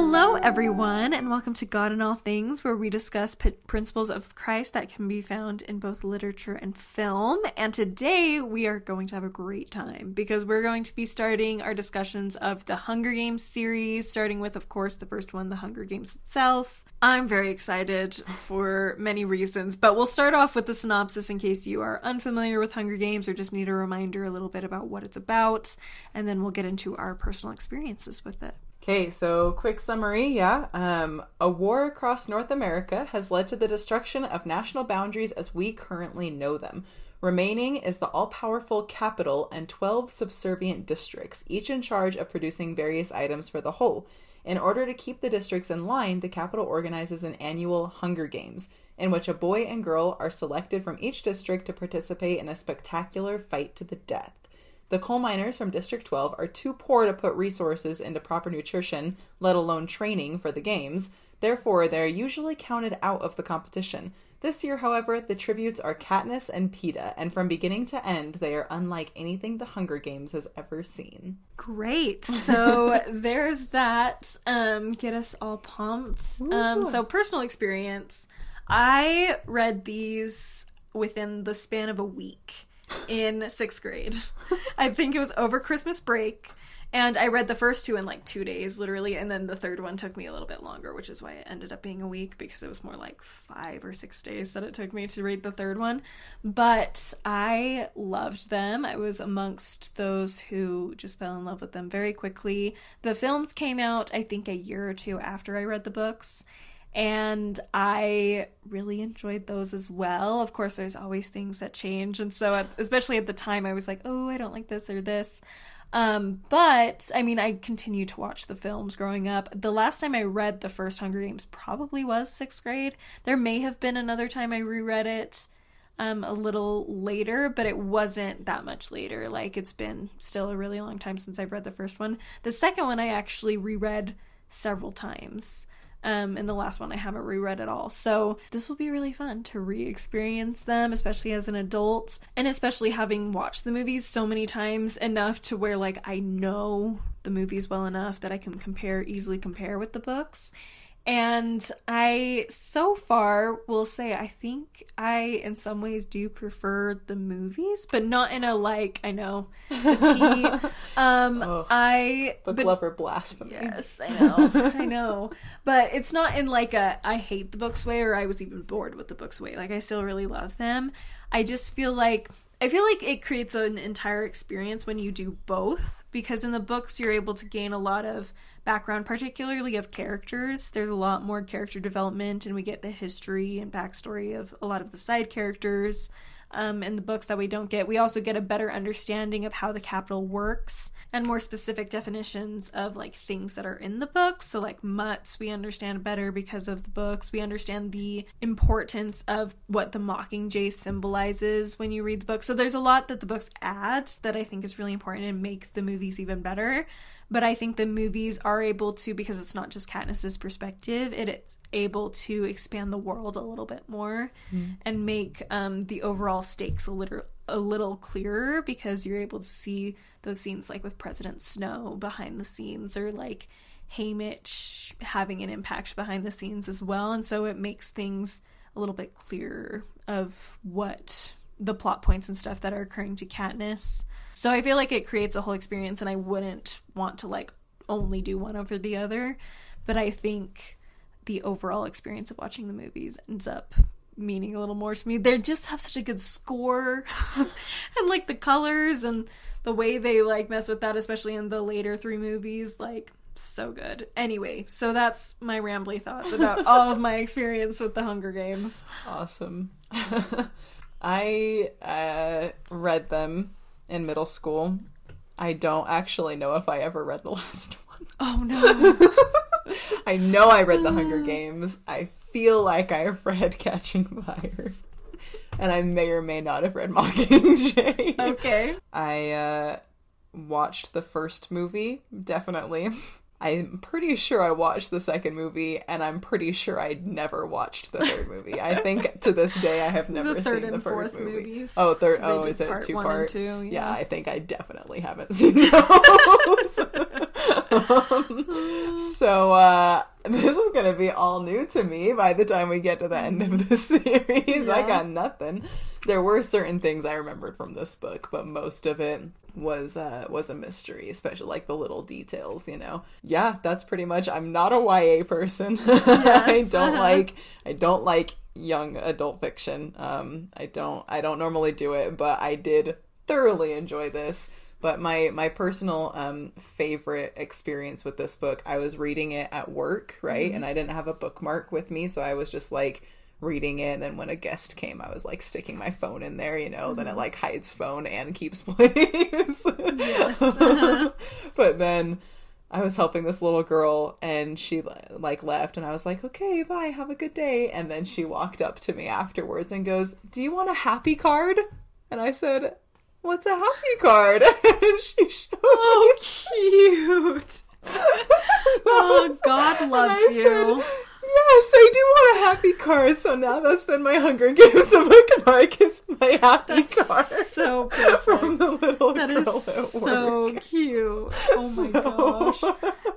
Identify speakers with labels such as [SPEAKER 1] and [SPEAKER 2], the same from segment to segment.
[SPEAKER 1] Hello, everyone, and welcome to God in All Things, where we discuss p- principles of Christ that can be found in both literature and film. And today we are going to have a great time because we're going to be starting our discussions of the Hunger Games series, starting with, of course, the first one, The Hunger Games itself. I'm very excited for many reasons, but we'll start off with the synopsis in case you are unfamiliar with Hunger Games or just need a reminder a little bit about what it's about, and then we'll get into our personal experiences with it.
[SPEAKER 2] Okay, so quick summary, yeah. Um, a war across North America has led to the destruction of national boundaries as we currently know them. Remaining is the all powerful Capitol and 12 subservient districts, each in charge of producing various items for the whole. In order to keep the districts in line, the Capitol organizes an annual Hunger Games, in which a boy and girl are selected from each district to participate in a spectacular fight to the death. The coal miners from District 12 are too poor to put resources into proper nutrition, let alone training for the games. Therefore, they are usually counted out of the competition. This year, however, the tributes are Katniss and Peeta, and from beginning to end, they are unlike anything the Hunger Games has ever seen.
[SPEAKER 1] Great. So there's that. Um, get us all pumped. Um, so personal experience. I read these within the span of a week in sixth grade. I think it was over Christmas break. And I read the first two in like two days, literally, and then the third one took me a little bit longer, which is why it ended up being a week because it was more like five or six days that it took me to read the third one. But I loved them. I was amongst those who just fell in love with them very quickly. The films came out, I think, a year or two after I read the books and I really enjoyed those as well. Of course, there's always things that change, and so at, especially at the time, I was like, "Oh, I don't like this or this." Um, but I mean, I continued to watch the films growing up. The last time I read the first Hunger Games probably was sixth grade. There may have been another time I reread it um, a little later, but it wasn't that much later. Like it's been still a really long time since I've read the first one. The second one I actually reread several times. Um, and the last one I haven't reread at all. So this will be really fun to re experience them, especially as an adult, and especially having watched the movies so many times enough to where, like, I know the movies well enough that I can compare, easily compare with the books. And I, so far, will say I think I, in some ways, do prefer the movies, but not in a like I know the tea. Um,
[SPEAKER 2] Oh,
[SPEAKER 1] I
[SPEAKER 2] The
[SPEAKER 1] but-
[SPEAKER 2] Glover blasphemy.
[SPEAKER 1] Yes, I know, I know, but it's not in like a I hate the books way or I was even bored with the books way. Like I still really love them. I just feel like I feel like it creates an entire experience when you do both because in the books you're able to gain a lot of background, particularly of characters. There's a lot more character development, and we get the history and backstory of a lot of the side characters um, in the books that we don't get. We also get a better understanding of how the Capitol works and more specific definitions of like things that are in the books. So, like mutts, we understand better because of the books. We understand the importance of what the Mockingjay symbolizes when you read the book. So, there's a lot that the books add that I think is really important and make the movies even better but I think the movies are able to because it's not just Katniss's perspective. It is able to expand the world a little bit more and make um, the overall stakes a little a little clearer because you're able to see those scenes like with President Snow behind the scenes or like Haymitch having an impact behind the scenes as well, and so it makes things a little bit clearer of what the plot points and stuff that are occurring to Katniss. So I feel like it creates a whole experience, and I wouldn't want to like only do one over the other. But I think the overall experience of watching the movies ends up meaning a little more to me. They just have such a good score, and like the colors and the way they like mess with that, especially in the later three movies, like so good. Anyway, so that's my rambly thoughts about all of my experience with the Hunger Games.
[SPEAKER 2] Awesome. I uh, read them in middle school. I don't actually know if I ever read the last one.
[SPEAKER 1] Oh no.
[SPEAKER 2] I know I read The Hunger Games. I feel like I read Catching Fire. And I may or may not have read Mockingjay.
[SPEAKER 1] okay.
[SPEAKER 2] I uh, watched the first movie, definitely. I'm pretty sure I watched the second movie, and I'm pretty sure I never watched the third movie. I think to this day I have never seen
[SPEAKER 1] the third
[SPEAKER 2] seen
[SPEAKER 1] and
[SPEAKER 2] the
[SPEAKER 1] fourth
[SPEAKER 2] movie.
[SPEAKER 1] movies.
[SPEAKER 2] Oh, third. Oh, is it two
[SPEAKER 1] one
[SPEAKER 2] part?
[SPEAKER 1] and two?
[SPEAKER 2] Yeah,
[SPEAKER 1] Yeah.
[SPEAKER 2] I think I definitely haven't seen those. so uh, this is going to be all new to me by the time we get to the end of the series. I got nothing. There were certain things I remembered from this book, but most of it was uh, was a mystery, especially like the little details. You know, yeah, that's pretty much. I'm not a YA person. I don't like. I don't like young adult fiction. Um, I don't. I don't normally do it, but I did thoroughly enjoy this. But my my personal um, favorite experience with this book, I was reading it at work, right, and I didn't have a bookmark with me, so I was just like reading it. And then when a guest came, I was like sticking my phone in there, you know. Then it mm-hmm. like hides phone and keeps place. but then I was helping this little girl and she like left and I was like, "Okay, bye. Have a good day." And then she walked up to me afterwards and goes, "Do you want a happy card?" And I said, "What's a happy card?" and she showed
[SPEAKER 1] Oh,
[SPEAKER 2] me.
[SPEAKER 1] cute. Oh, God loves you.
[SPEAKER 2] said, Yes, I do want a happy card. So now that's been my Hunger Games bookmark is my happy card
[SPEAKER 1] so
[SPEAKER 2] from the little
[SPEAKER 1] That
[SPEAKER 2] girl
[SPEAKER 1] is so cute. Oh my gosh.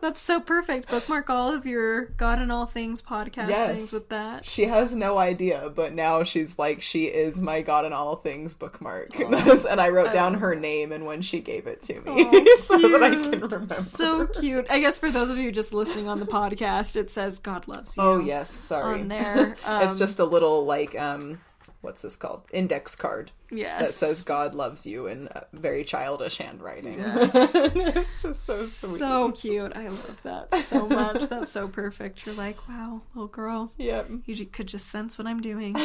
[SPEAKER 1] That's so perfect. Bookmark all of your God in All Things podcast
[SPEAKER 2] Yes.
[SPEAKER 1] things with that.
[SPEAKER 2] She has no idea, but now she's like, she is my God in all things bookmark. and I wrote down oh. her name and when she gave it to me
[SPEAKER 1] Oh,
[SPEAKER 2] so that I can remember.
[SPEAKER 1] So cute. I guess for those of you just listening on the podcast, it says God loves you.
[SPEAKER 2] Oh, yes, sorry.
[SPEAKER 1] On there.
[SPEAKER 2] it's
[SPEAKER 1] Um,
[SPEAKER 2] just a little, like, um, what's this called? Index card
[SPEAKER 1] yes.
[SPEAKER 2] that says God loves you in very childish handwriting.
[SPEAKER 1] Yes.
[SPEAKER 2] it's just so sweet.
[SPEAKER 1] so cute. I love that so much. That's so perfect. You're like, wow, little girl.
[SPEAKER 2] Yep.
[SPEAKER 1] You could just sense what I'm doing.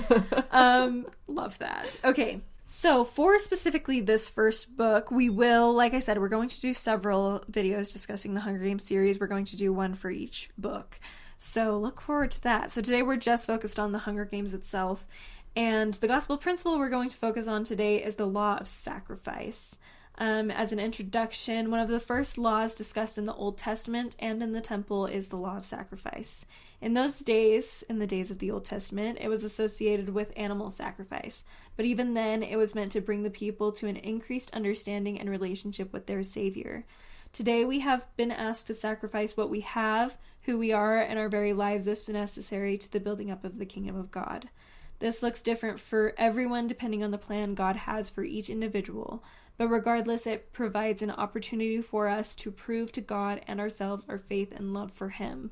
[SPEAKER 1] um, love that. Okay. So, for specifically this first book, we will, like I said, we're going to do several videos discussing the Hunger Games series. We're going to do one for each book. So, look forward to that. So, today we're just focused on the Hunger Games itself. And the gospel principle we're going to focus on today is the law of sacrifice. Um, as an introduction, one of the first laws discussed in the Old Testament and in the temple is the law of sacrifice. In those days, in the days of the Old Testament, it was associated with animal sacrifice. But even then, it was meant to bring the people to an increased understanding and relationship with their Savior. Today, we have been asked to sacrifice what we have, who we are, and our very lives, if necessary, to the building up of the kingdom of God. This looks different for everyone depending on the plan God has for each individual, but regardless, it provides an opportunity for us to prove to God and ourselves our faith and love for Him.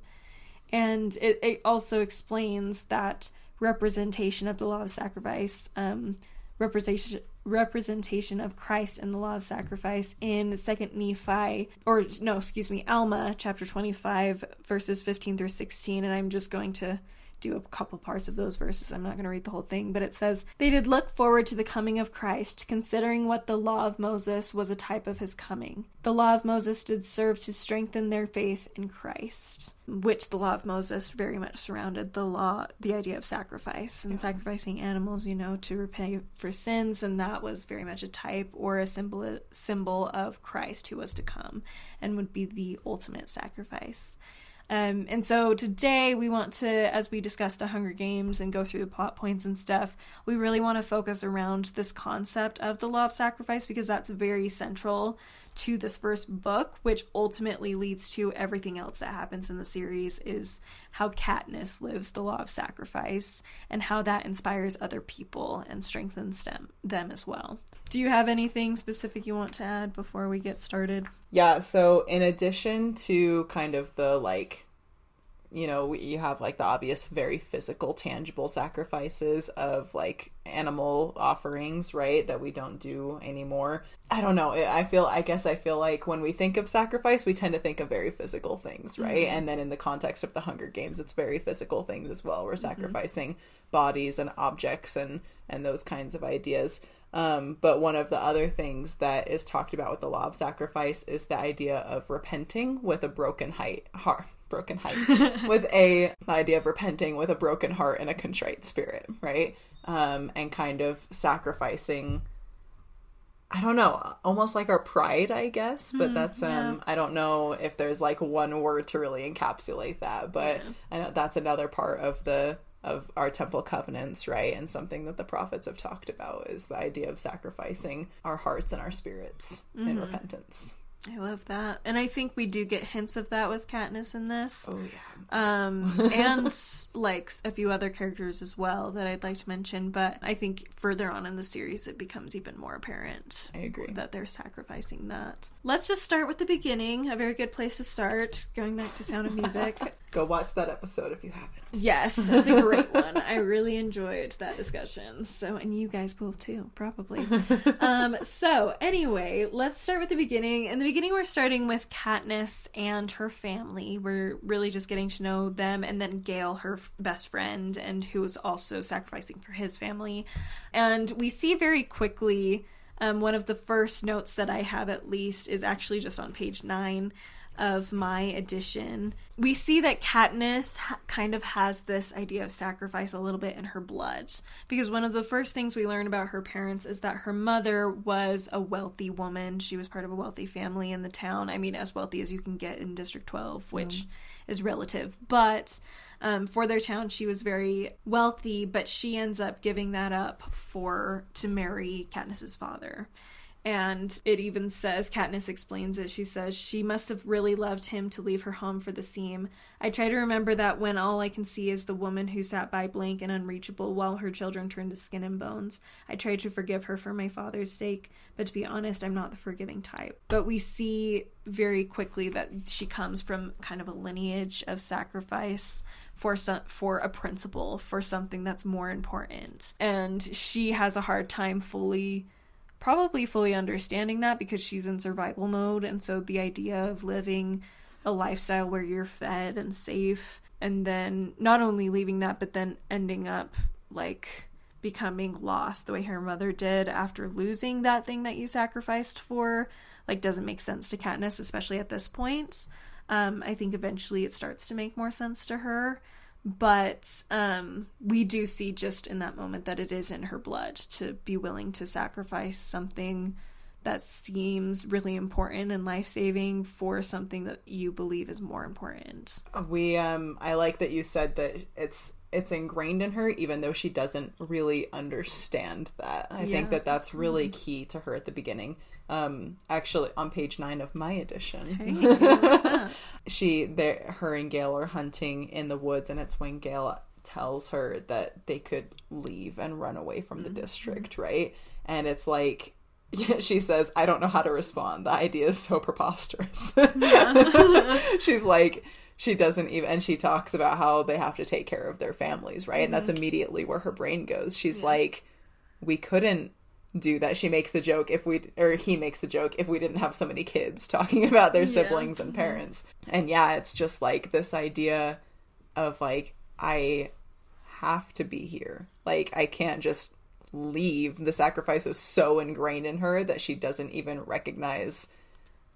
[SPEAKER 1] And it, it also explains that representation of the law of sacrifice, um, representation representation of Christ and the law of sacrifice in Second Nephi, or no, excuse me, Alma, chapter twenty-five, verses fifteen through sixteen. And I'm just going to do a couple parts of those verses. I'm not going to read the whole thing, but it says, They did look forward to the coming of Christ, considering what the law of Moses was a type of his coming. The law of Moses did serve to strengthen their faith in Christ, which the law of Moses very much surrounded the law, the idea of sacrifice and sacrificing animals, you know, to repay for sins, and that was very much a type or a symbol symbol of Christ who was to come and would be the ultimate sacrifice. Um, and so today we want to, as we discuss the Hunger Games and go through the plot points and stuff, we really want to focus around this concept of the law of sacrifice because that's very central to this first book, which ultimately leads to everything else that happens in the series is how Katniss lives the law of sacrifice and how that inspires other people and strengthens them, them as well. Do you have anything specific you want to add before we get started?
[SPEAKER 2] Yeah, so in addition to kind of the like you know, we- you have like the obvious very physical tangible sacrifices of like animal offerings, right, that we don't do anymore. I don't know. I I feel I guess I feel like when we think of sacrifice, we tend to think of very physical things, right? Mm-hmm. And then in the context of the Hunger Games, it's very physical things as well. We're mm-hmm. sacrificing bodies and objects and and those kinds of ideas. Um, but one of the other things that is talked about with the law of sacrifice is the idea of repenting with a broken height, heart, broken height, with a the idea of repenting with a broken heart and a contrite spirit, right? Um, and kind of sacrificing. I don't know, almost like our pride, I guess. But that's um, I don't know if there's like one word to really encapsulate that. But I know that's another part of the of our temple covenants, right? And something that the prophets have talked about is the idea of sacrificing our hearts and our spirits in mm-hmm. repentance.
[SPEAKER 1] I love that. And I think we do get hints of that with Katniss in this.
[SPEAKER 2] Oh yeah.
[SPEAKER 1] Um, and like a few other characters as well that I'd like to mention, but I think further on in the series it becomes even more apparent.
[SPEAKER 2] I agree.
[SPEAKER 1] that they're sacrificing that. Let's just start with the beginning. A very good place to start. Going back to Sound of Music.
[SPEAKER 2] Go watch that episode if you haven't.
[SPEAKER 1] yes, it's a great one. I really enjoyed that discussion. So, and you guys will too, probably. um, so anyway, let's start with the beginning. In the beginning, we're starting with Katniss and her family. We're really just getting to know them, and then Gale, her f- best friend, and who is also sacrificing for his family. And we see very quickly. Um, one of the first notes that I have, at least, is actually just on page nine of my edition. We see that Katniss ha- kind of has this idea of sacrifice a little bit in her blood. Because one of the first things we learn about her parents is that her mother was a wealthy woman. She was part of a wealthy family in the town. I mean, as wealthy as you can get in District 12, which is relative. But um, for their town, she was very wealthy, but she ends up giving that up for to marry Katniss's father. And it even says, Katniss explains it. She says, She must have really loved him to leave her home for the Seam. I try to remember that when all I can see is the woman who sat by blank and unreachable while her children turned to skin and bones. I try to forgive her for my father's sake, but to be honest, I'm not the forgiving type. But we see very quickly that she comes from kind of a lineage of sacrifice for some for a principle for something that's more important and she has a hard time fully probably fully understanding that because she's in survival mode and so the idea of living a lifestyle where you're fed and safe and then not only leaving that but then ending up like becoming lost the way her mother did after losing that thing that you sacrificed for like doesn't make sense to Katniss especially at this point. Um, I think eventually it starts to make more sense to her but um, we do see just in that moment that it is in her blood to be willing to sacrifice something that seems really important and life saving for something that you believe is more important.
[SPEAKER 2] We um I like that you said that it's it's ingrained in her even though she doesn't really understand that. I
[SPEAKER 1] Yeah.
[SPEAKER 2] think that that's really key to her at the beginning. Um actually on page 9 of my edition.
[SPEAKER 1] Hey,
[SPEAKER 2] she there her and Gale are hunting in the woods and it's when Gale tells her that they could leave and run away from the district, right? And it's like she says, I don't know how to respond. The idea is so preposterous. She's like, she doesn't even, and she talks about how they have to take care of their families, right? And that's immediately where her brain goes. She's like, we couldn't do that. She makes the joke if we, or he makes the joke if we didn't have so many kids talking about their
[SPEAKER 1] Yeah.
[SPEAKER 2] siblings and parents. And yeah, it's just like this idea of like, I have to be here. Like, I can't just leave. The sacrifice is so ingrained in her that she doesn't even recognize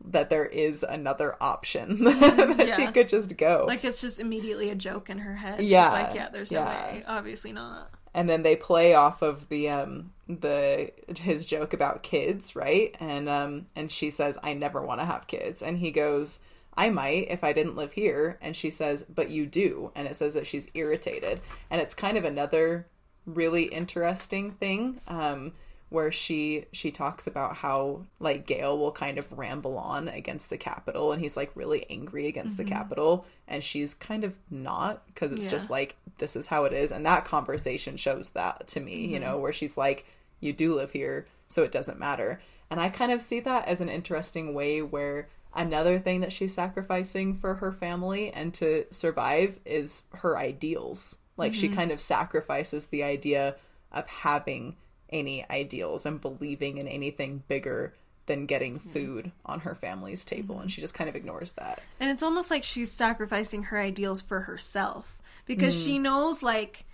[SPEAKER 2] that there is another option that she could just go.
[SPEAKER 1] like it's just immediately a joke in her head.
[SPEAKER 2] Yeah,
[SPEAKER 1] She's like, yeah, there's no
[SPEAKER 2] yeah.
[SPEAKER 1] way. Obviously not.
[SPEAKER 2] And then they play off of the um the his joke about kids, right? And um and she says I never want to have kids. And he goes I might if I didn't live here. And she says but you do. And it says that she's irritated. And it's kind of another really interesting thing um where she she talks about how like Gale will kind of ramble on against the Capitol and he's like really angry against the mm-hmm. Capitol and she's kind of not because it's
[SPEAKER 1] Yeah.
[SPEAKER 2] just like this is how it is and that conversation shows that to me you know mm-hmm. where she's like you do live here so it doesn't matter. And I kind of see that as an interesting way where another thing that she's sacrificing for her family and to survive is her ideals. Like she mm-hmm. kind of sacrifices the idea of having any ideals and believing in anything bigger than getting food on her family's table and she just kind of ignores that
[SPEAKER 1] And it's almost like she's sacrificing her ideals for herself because
[SPEAKER 2] Mm.
[SPEAKER 1] she knows like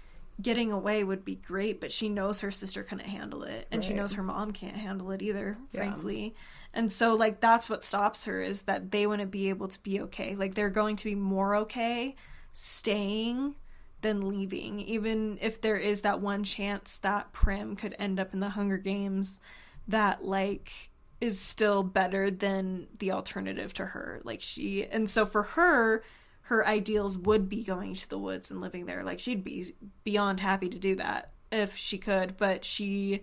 [SPEAKER 1] getting away would be great, but she knows her sister couldn't handle it and she knows her mom can't handle it either,
[SPEAKER 2] Yeah.
[SPEAKER 1] frankly. And so like that's what stops her is that they wouldn't be able to be okay. Like they're going to be more okay staying than leaving, even if there is that one chance that Prim could end up in the Hunger Games that like is still better than the alternative to her. Like she and so for her her ideals would be going to the woods and living there. Like she'd be beyond happy to do that if she could, but she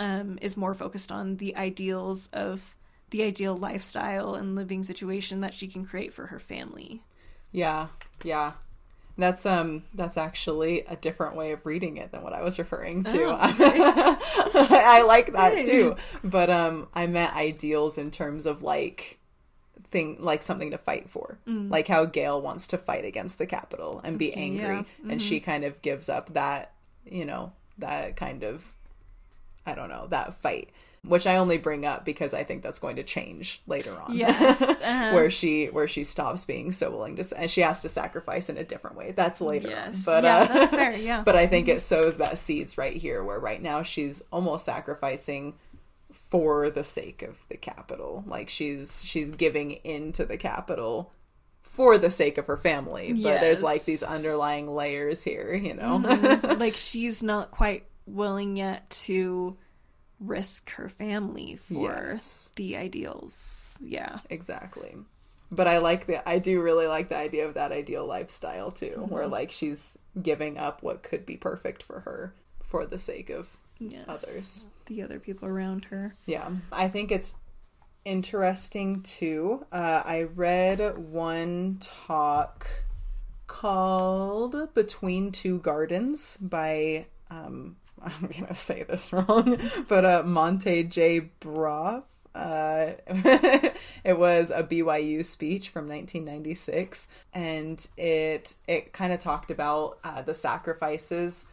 [SPEAKER 1] um is more focused on the ideals of the ideal lifestyle and living situation that she can create for her family.
[SPEAKER 2] Yeah, yeah. That's um that's actually a different way of reading it than what I was referring to.
[SPEAKER 1] Oh,
[SPEAKER 2] I like that
[SPEAKER 1] Hey.
[SPEAKER 2] too. But um I meant ideals in terms of like thing like something to fight for. Like how Gale wants to fight against the Capitol and be
[SPEAKER 1] Mm. Okay,
[SPEAKER 2] angry
[SPEAKER 1] yeah.
[SPEAKER 2] and she kind of gives up that, you know, that kind of I don't know, that fight. Which I only bring up because I think that's going to change later on.
[SPEAKER 1] Yes, uh-huh.
[SPEAKER 2] where she where she stops being so willing to and she has to sacrifice in a different way. That's later.
[SPEAKER 1] Yes.
[SPEAKER 2] On. But
[SPEAKER 1] yeah,
[SPEAKER 2] uh,
[SPEAKER 1] that's fair. Yeah.
[SPEAKER 2] but I think it sows that seeds right here where right now she's almost sacrificing for the sake of the Capitol. Like she's she's giving into the Capitol for the sake of her family. But there's like these
[SPEAKER 1] Mm-hmm.
[SPEAKER 2] underlying layers here, you know.
[SPEAKER 1] like she's not quite willing yet to risk her family for
[SPEAKER 2] Yes.
[SPEAKER 1] the ideals. Yeah.
[SPEAKER 2] Exactly. But I like the I do really like the idea of that ideal lifestyle too, where like she's giving up what could be perfect for her for the sake of
[SPEAKER 1] Yes.
[SPEAKER 2] Others.
[SPEAKER 1] The other people around her.
[SPEAKER 2] yeah. I think it's interesting too. Uh, I read one talk called Between Two Gardens by um I'm gonna say this wrong, but uh Monte J. Brough. Uh, it was a BYU speech from 1996, and it it kind of talked about uh, the sacrifices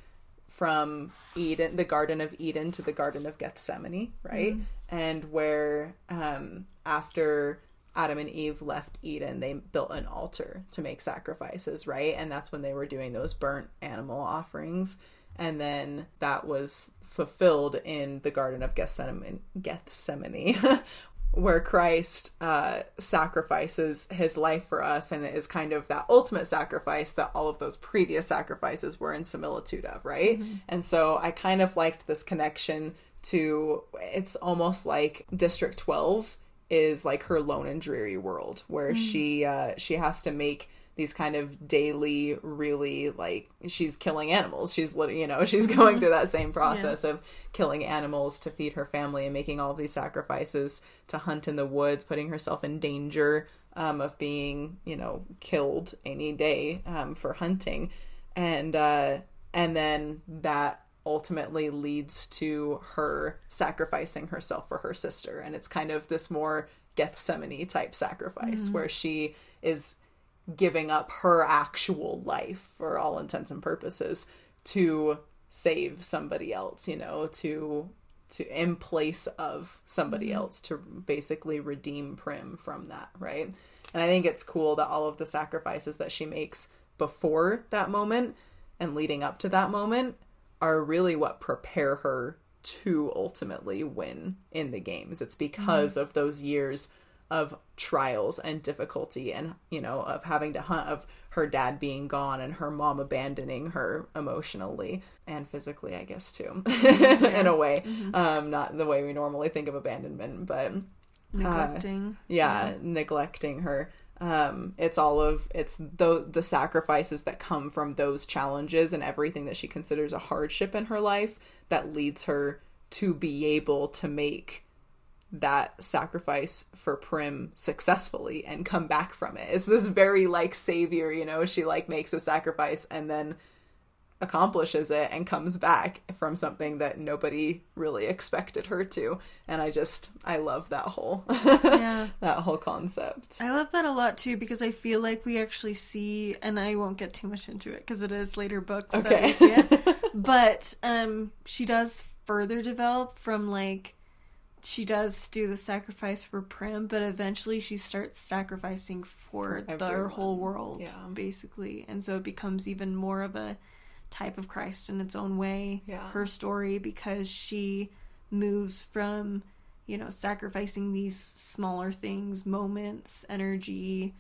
[SPEAKER 2] from Eden, the Garden of Eden, to the Garden of Gethsemane, right? And where um, after Adam and Eve left Eden, they built an altar to make sacrifices, right? And that's when they were doing those burnt animal offerings. And then that was fulfilled in the Garden of Gethsemane, Gethsemane where Christ uh, sacrifices his life for us and it is kind of that ultimate sacrifice that all of those previous sacrifices were in similitude of, right? And so I kind of liked this connection to it's almost like District 12 is like her lone and dreary world where she uh, she has to make these kind of daily really like she's killing animals. She's you know she's going through that same process of killing animals to feed her family and making all these sacrifices to hunt in the woods putting herself in danger um, of being you know killed any day um, for hunting. And uh, and then that ultimately leads to her sacrificing herself for her sister. And it's kind of this more gethsemane type sacrifice where she is giving up her actual life for all intents and purposes to save somebody else you know to to in place of somebody mm-hmm. else to basically redeem prim from that right? And i think it's cool that all of the sacrifices that she makes before that moment and leading up to that moment are really what prepare her to ultimately win in the games. It's because mm-hmm. of those years of trials and difficulty and you know of having to hunt of her dad being gone and her mom abandoning her emotionally and physically i guess too. In a way. Um not the way we normally think of abandonment but
[SPEAKER 1] Neglecting.
[SPEAKER 2] yeah, neglecting her. Um it's all of it's the the sacrifices that come from those challenges and everything that she considers a hardship in her life that leads her to be able to make that sacrifice for Prim successfully and come back from it. It's this very like savior, you know, she like makes a sacrifice and then accomplishes it and comes back from something that nobody really expected her to. And I just I love that whole
[SPEAKER 1] Yeah.
[SPEAKER 2] that whole concept.
[SPEAKER 1] I love that a lot too because I feel like we actually see, and I won't get too much into it because it is later books that
[SPEAKER 2] Okay.
[SPEAKER 1] we see it. but um, she does further develop from like she does do the sacrifice for Prim, but eventually she starts sacrificing for,
[SPEAKER 2] For
[SPEAKER 1] the whole world,
[SPEAKER 2] Yeah.
[SPEAKER 1] basically, and so it becomes even more of a type of Christ in its own way.
[SPEAKER 2] Yeah.
[SPEAKER 1] Her story because she moves from you know sacrificing these smaller things, moments, energy,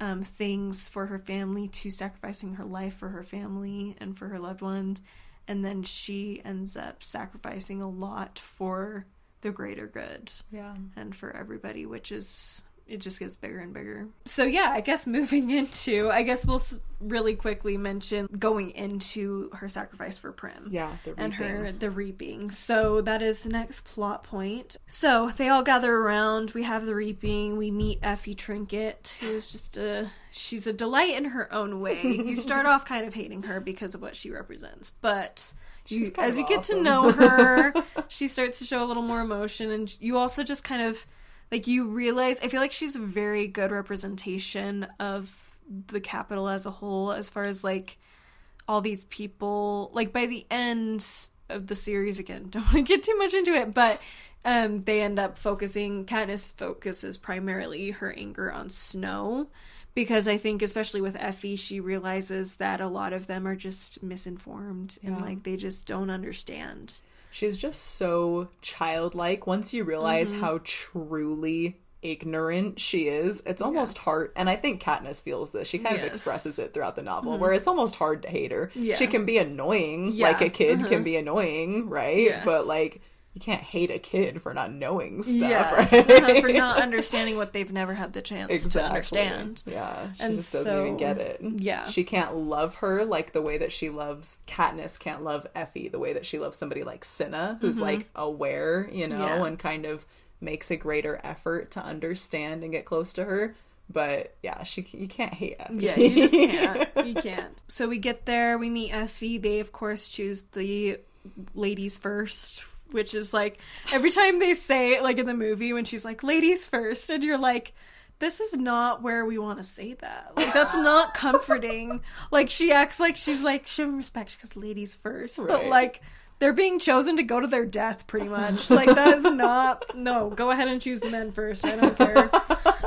[SPEAKER 1] um, things for her family to sacrificing her life for her family and for her loved ones. And then she ends up sacrificing a lot for the greater good
[SPEAKER 2] Yeah.
[SPEAKER 1] and for everybody, which is it just gets bigger and bigger. So yeah, I guess moving into, I guess we'll really quickly mention going into her sacrifice for Prim.
[SPEAKER 2] Yeah, the
[SPEAKER 1] And her the reaping. So that is the next plot point. So they all gather around. We have the reaping. We meet Effie Trinket, who is just a she's a delight in her own way. you start off kind of hating her because of what she represents, but
[SPEAKER 2] She's kind
[SPEAKER 1] as you get to know her, she starts to show a little more emotion, and you also just kind of like you realize. I feel like she's a very good representation of the Capitol as a whole, as far as like all these people. Like by the end of the series, again, don't want to get too much into it, but um, they end up focusing. Katniss focuses primarily her anger on Snow. Because I think, especially with Effie, she realizes that a lot of them are just misinformed and
[SPEAKER 2] Yeah.
[SPEAKER 1] like they just don't understand.
[SPEAKER 2] She's just so childlike. Once you realize
[SPEAKER 1] Mm-hmm.
[SPEAKER 2] how truly ignorant she is, it's almost hard. And I think Katniss feels this. She kind of expresses it throughout the novel, where it's almost hard to hate her.
[SPEAKER 1] Yeah.
[SPEAKER 2] She can be annoying,
[SPEAKER 1] Yeah,
[SPEAKER 2] like a kid
[SPEAKER 1] uh-huh.
[SPEAKER 2] can be annoying, right?
[SPEAKER 1] Yes.
[SPEAKER 2] But like, you can't hate a kid for not knowing stuff,
[SPEAKER 1] yes,
[SPEAKER 2] right?
[SPEAKER 1] for not understanding what they've never had the chance
[SPEAKER 2] exactly.
[SPEAKER 1] to understand.
[SPEAKER 2] Yeah, she
[SPEAKER 1] And
[SPEAKER 2] just doesn't even
[SPEAKER 1] so-
[SPEAKER 2] get it.
[SPEAKER 1] yeah.
[SPEAKER 2] she can't love her like the way that she loves Katniss can't love Effie the way that she loves somebody like Cinna, who's like aware, you know,
[SPEAKER 1] Mm-hmm. Yeah.
[SPEAKER 2] and kind of makes a greater effort to understand and get close to her. But yeah, she you can't hate Effie.
[SPEAKER 1] Yeah, you just can't. You can't. So we get there, we meet Effie. They, of course, choose the ladies first, which is like every time they say like in the movie, when she's like, ladies first, and you're like, this is not where we want to say that. Like, that's not comforting. like, she acts like she's like showing respect because ladies first, but like, they're being chosen to go to their death, pretty much. Like, that is not. No, go ahead and choose the men first. I don't care.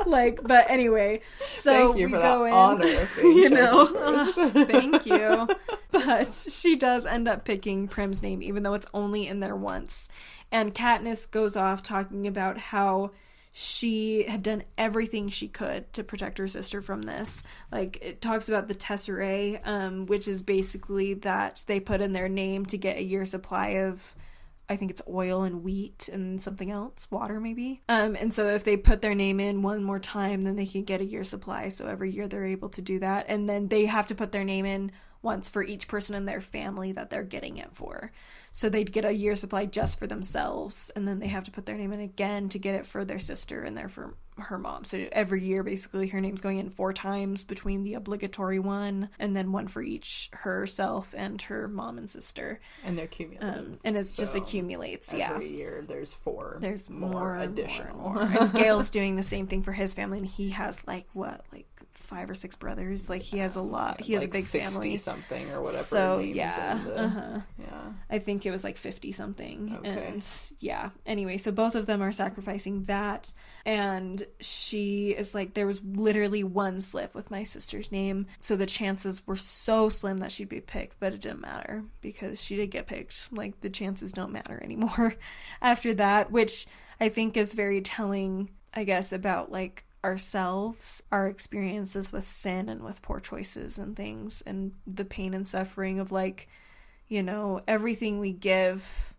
[SPEAKER 1] like, but anyway, so
[SPEAKER 2] Thank you
[SPEAKER 1] we
[SPEAKER 2] for
[SPEAKER 1] go in
[SPEAKER 2] honor.
[SPEAKER 1] you know
[SPEAKER 2] first.
[SPEAKER 1] thank you but she does end up picking prim's name even though it's only in there once and katniss goes off talking about how she had done everything she could to protect her sister from this like it talks about the tesserae um, which is basically that they put in their name to get a year supply of I think it's oil and wheat and something else, water maybe. Um, and so if they put their name in one more time, then they can get a year supply. So every year they're able to do that, and then they have to put their name in once for each person in their family that they're getting it for. So they'd get a year supply just for themselves, and then they have to put their name in again to get it for their sister and their for her mom. So every year, basically, her name's going in four times between the obligatory one and then one for each herself and her mom and sister.
[SPEAKER 2] and they're cumulative.
[SPEAKER 1] Um, and it just
[SPEAKER 2] So,
[SPEAKER 1] accumulates. Yeah.
[SPEAKER 2] Every year there's four.
[SPEAKER 1] There's
[SPEAKER 2] more,
[SPEAKER 1] more,
[SPEAKER 2] additional.
[SPEAKER 1] More and more. And Gale's doing the same thing for his family, and he has like what, like five or six brothers. Like he has a lot. He has
[SPEAKER 2] like
[SPEAKER 1] a big
[SPEAKER 2] 60
[SPEAKER 1] family.
[SPEAKER 2] something or whatever.
[SPEAKER 1] So yeah,
[SPEAKER 2] the-
[SPEAKER 1] uh-huh.
[SPEAKER 2] yeah.
[SPEAKER 1] I think it was like fifty something.
[SPEAKER 2] Okay.
[SPEAKER 1] And yeah. Anyway, so both of them are sacrificing that, and she is like, there was literally one slip with my sister's name, so the chances were so slim that she'd be picked, but it didn't matter because she did get picked. Like the chances don't matter anymore after that, which I think is very telling, I guess, about like ourselves, our experiences with sin and with poor choices and things, and the pain and suffering of like, you know, everything we give,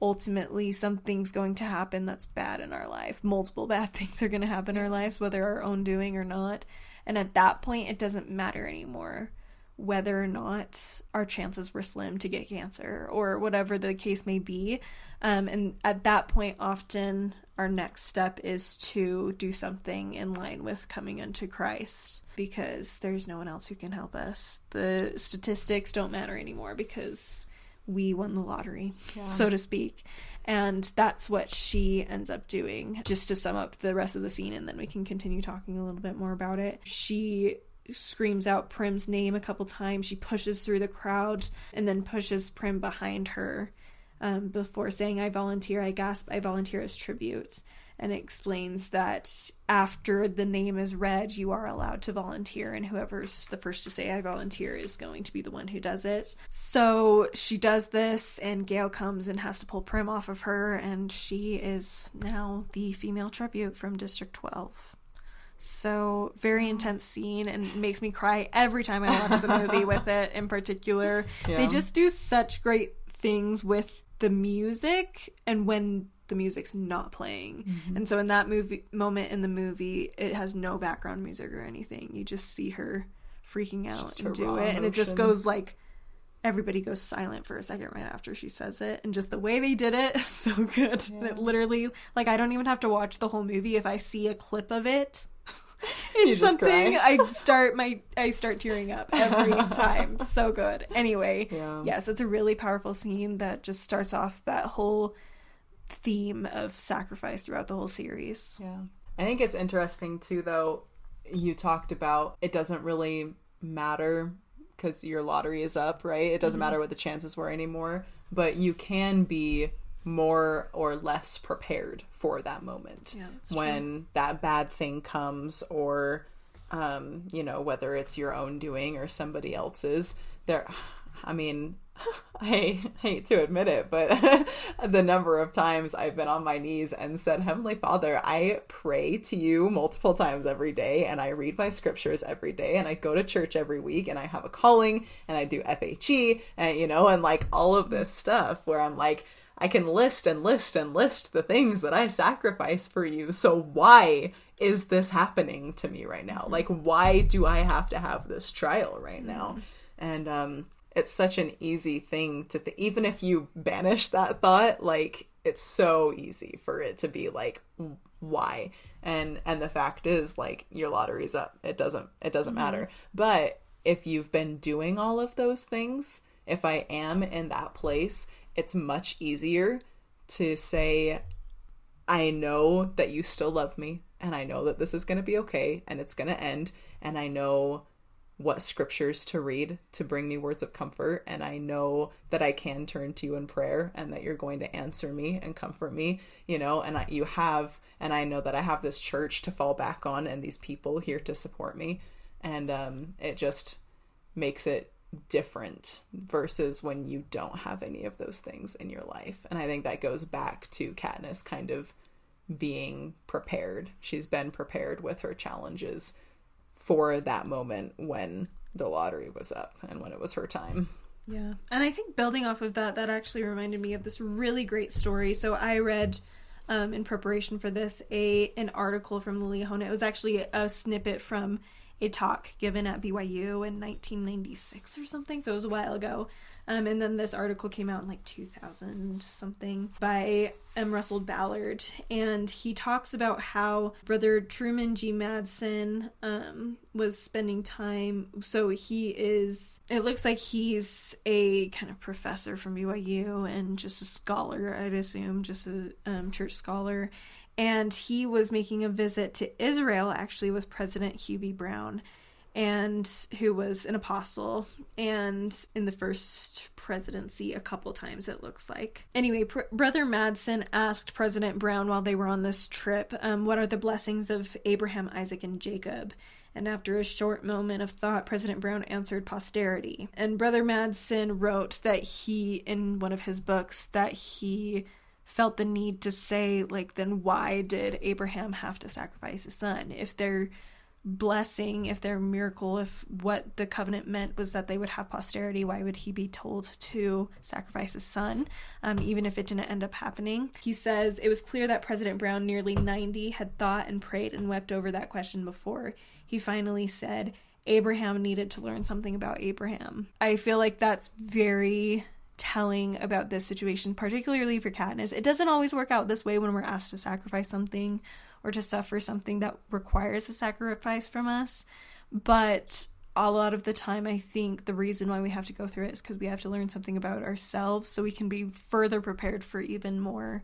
[SPEAKER 1] ultimately something's going to happen that's bad in our life. Multiple bad things are going to happen in our lives, whether our own doing or not. And at that point, it doesn't matter anymore whether or not our chances were slim to get cancer or whatever the case may be. Um, and at that point, often our next step is to do something in line with coming unto Christ because there's no one else who can help us. The statistics don't matter anymore because we won the lottery, so to speak. And that's what she ends up doing. Just to sum up the rest of the scene, and then we can continue talking a little bit more about it. She screams out Prim's name a couple times. She pushes through the crowd and then pushes Prim behind her um, before saying, I volunteer, I gasp, I volunteer as tribute. And it explains that after the name is read, you are allowed to volunteer, and whoever's the first to say, I volunteer, is going to be the one who does it. So she does this, and Gale comes and has to pull Prim off of her, and she is now the female tribute from District 12. So very intense scene and makes me cry every time I watch the movie with it in particular. They just do such great things with the music and when the music's not playing. Mm-hmm. And so in that movie moment in the movie, it has no background music or anything. You just see her freaking out and do it, emotion. and it just goes like everybody goes silent for a second right after she says it and just the way they did it is so good yeah. it literally like i don't even have to watch the whole movie if i see a clip of it in something i start my i start tearing up every time so good anyway yeah. yes it's a really powerful scene that just starts off that whole theme of sacrifice throughout the whole series
[SPEAKER 2] yeah i think it's interesting too though you talked about it doesn't really matter because your lottery is up, right? It doesn't mm-hmm. matter what the chances were anymore, but you can be more or less prepared for that moment yeah, when true. that bad thing comes or um, you know whether it's your own doing or somebody else's there i mean I hate to admit it, but the number of times I've been on my knees and said, Heavenly Father, I pray to you multiple times every day, and I read my scriptures every day, and I go to church every week, and I have a calling, and I do FHE, and you know, and like all of this stuff where I'm like, I can list and list and list the things that I sacrifice for you. So why is this happening to me right now? Like, why do I have to have this trial right now? And, um, it's such an easy thing to think even if you banish that thought like it's so easy for it to be like why and and the fact is like your lottery's up it doesn't it doesn't mm-hmm. matter but if you've been doing all of those things if i am in that place it's much easier to say i know that you still love me and i know that this is going to be okay and it's going to end and i know what scriptures to read to bring me words of comfort and I know that I can turn to you in prayer and that you're going to answer me and comfort me, you know, and you have and I know that I have this church to fall back on and these people here to support me. And um it just makes it different versus when you don't have any of those things in your life. And I think that goes back to Katniss kind of being prepared. She's been prepared with her challenges for that moment when the lottery was up and when it was her time.
[SPEAKER 1] Yeah. And I think building off of that, that actually reminded me of this really great story. So I read um, in preparation for this a an article from Lily Lilia It was actually a snippet from a talk given at BYU in 1996 or something. So it was a while ago. Um, and then this article came out in like 2000 something by M. Russell Ballard. And he talks about how brother Truman G. Madsen um, was spending time. So he is, it looks like he's a kind of professor from BYU and just a scholar, I'd assume, just a um, church scholar. And he was making a visit to Israel actually with President B. Brown and who was an apostle and in the first presidency a couple times it looks like anyway Pr- brother madsen asked president brown while they were on this trip um, what are the blessings of abraham isaac and jacob and after a short moment of thought, President Brown answered posterity. And Brother Madsen wrote that he, in one of his books, that he felt the need to say, like, then why did Abraham have to sacrifice his son? If they're blessing, if their miracle, if what the covenant meant was that they would have posterity, why would he be told to sacrifice his son, um, even if it didn't end up happening? He says it was clear that President Brown, nearly 90, had thought and prayed and wept over that question before he finally said, Abraham needed to learn something about Abraham. I feel like that's very telling about this situation, particularly for Katniss. It doesn't always work out this way when we're asked to sacrifice something or to suffer something that requires a sacrifice from us. But a lot of the time, I think the reason why we have to go through it is because we have to learn something about ourselves so we can be further prepared for even more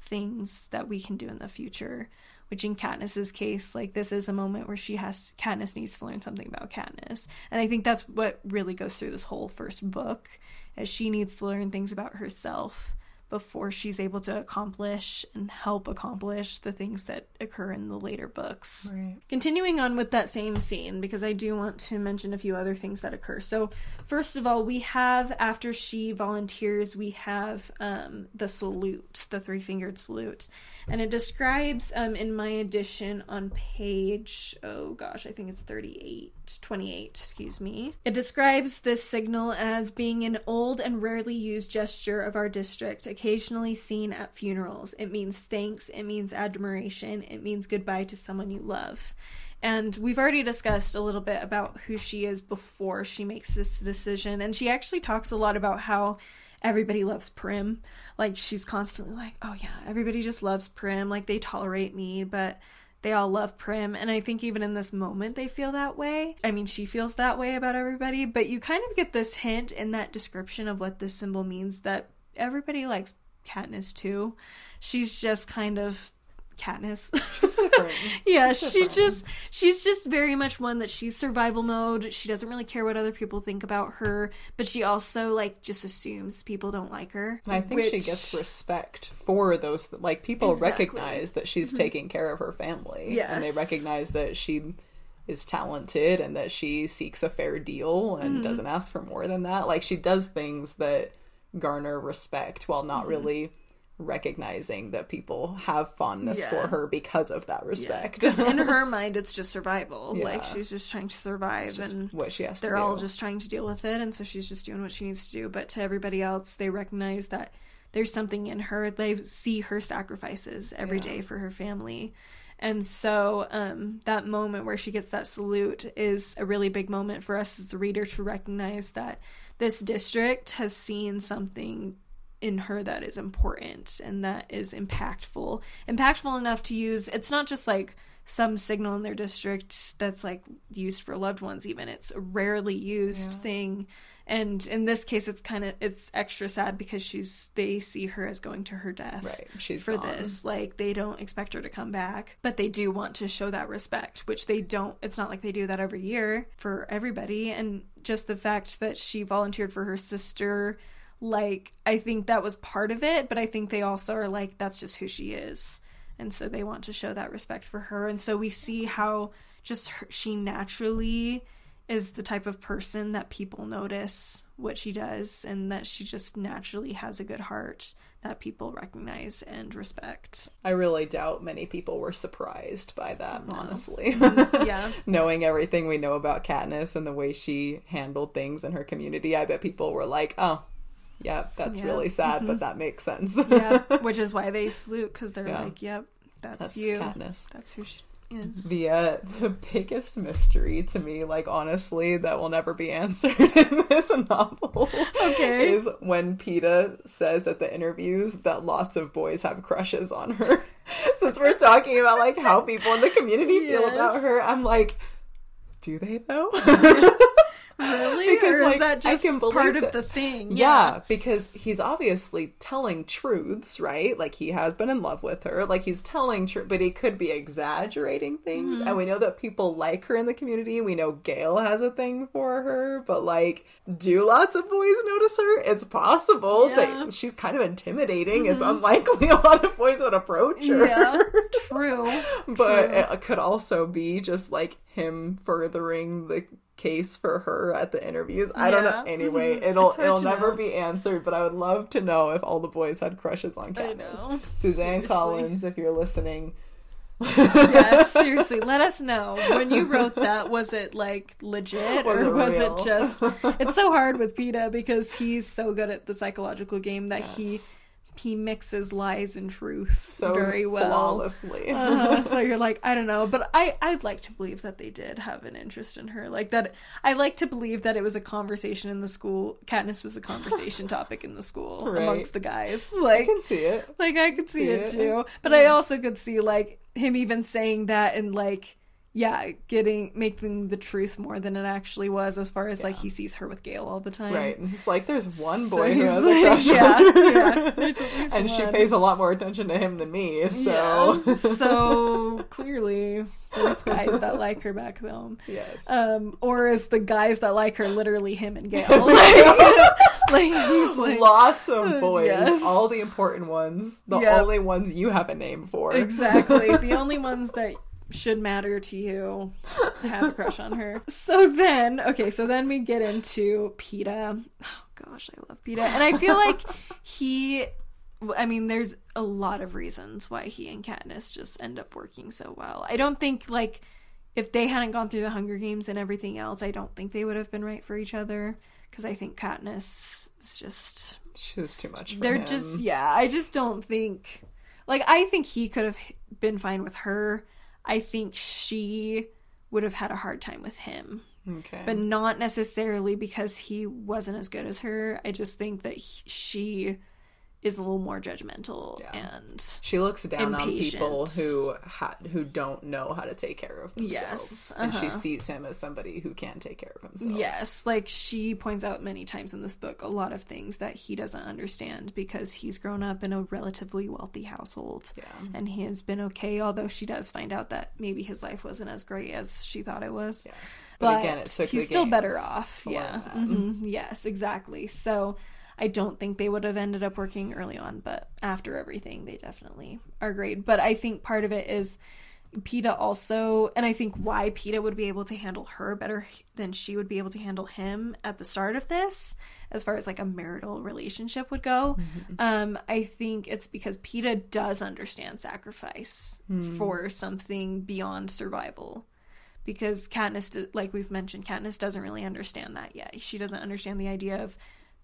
[SPEAKER 1] things that we can do in the future. Which in Katniss's case, like this is a moment where she has Katniss needs to learn something about Katniss. And I think that's what really goes through this whole first book, as she needs to learn things about herself before she's able to accomplish and help accomplish the things that occur in the later books. Right. Continuing on with that same scene, because I do want to mention a few other things that occur. So, first of all, we have, after she volunteers, we have um, the salute, the three fingered salute. And it describes, um, in my edition on page, oh gosh, I think it's 38, 28, excuse me. It describes this signal as being an old and rarely used gesture of our district, occasionally seen at funerals. It means thanks, it means admiration, it means goodbye to someone you love. And we've already discussed a little bit about who she is before she makes this decision. And she actually talks a lot about how everybody loves Prim. Like, she's constantly like, oh, yeah, everybody just loves Prim. Like, they tolerate me, but they all love Prim. And I think even in this moment, they feel that way. I mean, she feels that way about everybody, but you kind of get this hint in that description of what this symbol means that everybody likes Katniss too. She's just kind of Katniss.
[SPEAKER 2] It's different.
[SPEAKER 1] yeah,
[SPEAKER 2] It's
[SPEAKER 1] she just she's just very much one that she's survival mode. She doesn't really care what other people think about her, but she also like just assumes people don't like her.
[SPEAKER 2] And I think she
[SPEAKER 1] which-
[SPEAKER 2] gets respect for those. Like people
[SPEAKER 1] Exactly.
[SPEAKER 2] recognize that she's taking care of her family, and they recognize that she is talented and that she seeks a fair deal and
[SPEAKER 1] Mm-hmm.
[SPEAKER 2] doesn't ask for more than that. Like she does things that garner respect while not
[SPEAKER 1] Mm-hmm.
[SPEAKER 2] really recognizing that people have fondness
[SPEAKER 1] Yeah.
[SPEAKER 2] for her because of that respect.
[SPEAKER 1] because in her mind it's just survival.
[SPEAKER 2] Yeah.
[SPEAKER 1] Like she's just trying to survive and
[SPEAKER 2] what she has
[SPEAKER 1] they're all just trying to deal with it and so she's just doing what she needs to do but to everybody else they recognize that there's something in her they see her sacrifices every
[SPEAKER 2] Yeah.
[SPEAKER 1] day for her family and so um, that moment where she gets that salute is a really big moment for us as a reader to recognize that this district has seen something in her that is important and that is impactful. Impactful enough to use it's not just like some signal in their district that's like used for loved ones even. It's a rarely used
[SPEAKER 2] Yeah.
[SPEAKER 1] thing and in this case it's kind of it's extra sad because she's they see her as going to her death
[SPEAKER 2] right. She's
[SPEAKER 1] for
[SPEAKER 2] gone.
[SPEAKER 1] this like they don't expect her to come back but they do want to show that respect which they don't it's not like they do that every year for everybody and just the fact that she volunteered for her sister like i think that was part of it but i think they also are like that's just who she is and so they want to show that respect for her and so we see how just her, she naturally is the type of person that people notice what she does and that she just naturally has a good heart that people recognize and respect.
[SPEAKER 2] I really doubt many people were surprised by that, honestly.
[SPEAKER 1] Mm, yeah.
[SPEAKER 2] Knowing everything we know about Katniss and the way she handled things in her community, I bet people were like, oh, yeah, that's
[SPEAKER 1] Yeah.
[SPEAKER 2] really sad, but mm-hmm. that makes sense.
[SPEAKER 1] yeah, which is why they salute because they're
[SPEAKER 2] Yeah.
[SPEAKER 1] like, "Yep, that's,
[SPEAKER 2] That's
[SPEAKER 1] you.
[SPEAKER 2] Katniss.
[SPEAKER 1] That's who she is."
[SPEAKER 2] The uh, the biggest mystery to me, like honestly, that will never be answered in this novel,
[SPEAKER 1] Okay.
[SPEAKER 2] is when Peeta says at the interviews that lots of boys have crushes on her. Since we're talking about like how people in the community feel about her, I'm like, do they though?
[SPEAKER 1] really,
[SPEAKER 2] Because,
[SPEAKER 1] or is
[SPEAKER 2] like,
[SPEAKER 1] that
[SPEAKER 2] I
[SPEAKER 1] just
[SPEAKER 2] can
[SPEAKER 1] part of
[SPEAKER 2] that-
[SPEAKER 1] the thing?
[SPEAKER 2] Yeah, because he's obviously telling truths, right? Like he has been in love with her. Like he's telling truth, but he could be exaggerating things.
[SPEAKER 1] Mm-hmm.
[SPEAKER 2] And we know that people like her in the community. We know Gale has a thing for her, but like, do lots of boys notice her? It's possible
[SPEAKER 1] Yeah. Mm-hmm.
[SPEAKER 2] that she's kind of intimidating. It's unlikely a lot of boys would approach her.
[SPEAKER 1] yeah, true.
[SPEAKER 2] but
[SPEAKER 1] True.
[SPEAKER 2] it could also be just like him furthering the case for her at the interviews. I don't know.
[SPEAKER 1] Yeah.
[SPEAKER 2] Anyway,
[SPEAKER 1] Mhm.
[SPEAKER 2] it'll it'll never
[SPEAKER 1] know.
[SPEAKER 2] be answered, but I would love to know if all the boys had crushes on
[SPEAKER 1] know.
[SPEAKER 2] Suzanne
[SPEAKER 1] Seriously.
[SPEAKER 2] Collins, if you're listening.
[SPEAKER 1] yes, seriously, let us know. When you wrote that, was it like legit
[SPEAKER 2] Was
[SPEAKER 1] or
[SPEAKER 2] it
[SPEAKER 1] was
[SPEAKER 2] real?
[SPEAKER 1] it just It's so hard with Peeta because he's so good at the psychological game that
[SPEAKER 2] Yes.
[SPEAKER 1] he mixes lies and truth
[SPEAKER 2] so
[SPEAKER 1] very well.
[SPEAKER 2] flawlessly.
[SPEAKER 1] Uh, so you're like, I don't know, but I I'd like to believe that they did have an interest in her. Like that, I like to believe that it was a conversation in the school. Katniss was a conversation topic in the school
[SPEAKER 2] Right.
[SPEAKER 1] amongst the guys. Like I
[SPEAKER 2] can see it.
[SPEAKER 1] like I could see
[SPEAKER 2] See it.
[SPEAKER 1] too, but I also could see like him even saying that and like yeah, getting making the truth more than it actually was as far as like he sees her with Gale all the time.
[SPEAKER 2] Right. And he's like, there's one
[SPEAKER 1] So
[SPEAKER 2] boy who
[SPEAKER 1] he's
[SPEAKER 2] has a crush
[SPEAKER 1] yeah,
[SPEAKER 2] on her.
[SPEAKER 1] yeah, there's at least
[SPEAKER 2] and she pays a lot more attention to him than me, so
[SPEAKER 1] Yeah, so clearly there's guys that like her back home.
[SPEAKER 2] yes.
[SPEAKER 1] Um, or is the guys that like her literally him and Gale? Like, like he's like
[SPEAKER 2] Lots of boys,
[SPEAKER 1] yes.
[SPEAKER 2] all the important ones, the
[SPEAKER 1] Yep.
[SPEAKER 2] only ones you have a name for.
[SPEAKER 1] Exactly. the only ones that should matter to you have a crush on her. So then, okay, so then we get into Peeta. Oh gosh, I love Peeta. And I feel like he I mean, there's a lot of reasons why he and Katniss just end up working so well. I don't think like if they hadn't gone through the Hunger Games and everything else, I don't think they would have been right for each other because I think Katniss is just
[SPEAKER 2] She was too much. For
[SPEAKER 1] they're
[SPEAKER 2] him.
[SPEAKER 1] just yeah. I just don't think like I think he could have been fine with her. I think she would have had a hard time with him
[SPEAKER 2] okay.
[SPEAKER 1] but not necessarily because he wasn't as good as her. I just think that he, she is a little more judgmental
[SPEAKER 2] Yeah.
[SPEAKER 1] and
[SPEAKER 2] she looks down on people who ha- who don't know how to take care of themselves,
[SPEAKER 1] Yes,
[SPEAKER 2] and she
[SPEAKER 1] uh-huh.
[SPEAKER 2] sees him as somebody who can take care of himself.
[SPEAKER 1] yes, like she points out many times in this book a lot of things that he doesn't understand because he's grown up in a relatively wealthy household.
[SPEAKER 2] Yeah.
[SPEAKER 1] And he has been okay, although she does find out that maybe his life wasn't as great as she thought it was.
[SPEAKER 2] Yes.
[SPEAKER 1] but,
[SPEAKER 2] again, it took
[SPEAKER 1] he's still better off. Yeah. Mhm. Yes, exactly. So I don't think they would have ended up working early on, but after everything, they definitely are great. But I think part of it is Peeta also, and I think why Peeta would be able to handle her better than she would be able to handle him at the start of this, as far as like a marital relationship would go. Um, I think it's because Peeta does understand sacrifice for something beyond survival because Katniss, like we've mentioned, Katniss doesn't really understand that yet. She doesn't understand the idea of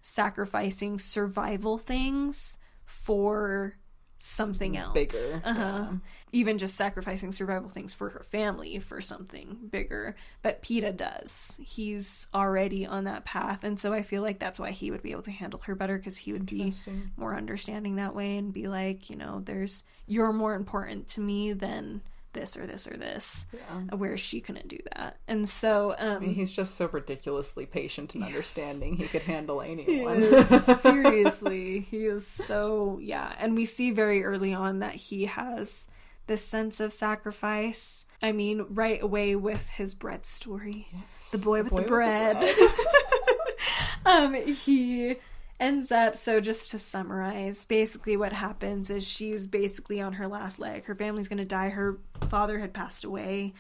[SPEAKER 1] sacrificing survival things for something else.
[SPEAKER 2] bigger,
[SPEAKER 1] Uh-huh.
[SPEAKER 2] yeah.
[SPEAKER 1] Even just sacrificing survival things for her family for something bigger. But Peeta does. He's already on that path. And so I feel like that's why he would be able to handle her better because he would be more understanding that way and be like, you know, there's, you're more important to me than this or this or this
[SPEAKER 2] Yeah.
[SPEAKER 1] whereas she couldn't do that. And so,
[SPEAKER 2] I mean,
[SPEAKER 1] um,
[SPEAKER 2] he's just so ridiculously patient and understanding. He could handle
[SPEAKER 1] he
[SPEAKER 2] anyone.
[SPEAKER 1] is, seriously, he is so, yeah. And we see very early on that he has this sense of sacrifice. I mean, right away with his bread story. The boy, with, the bread. um, he ends up so just to summarize basically what happens is she's basically on her last leg. Her family's going to die. Her father had passed away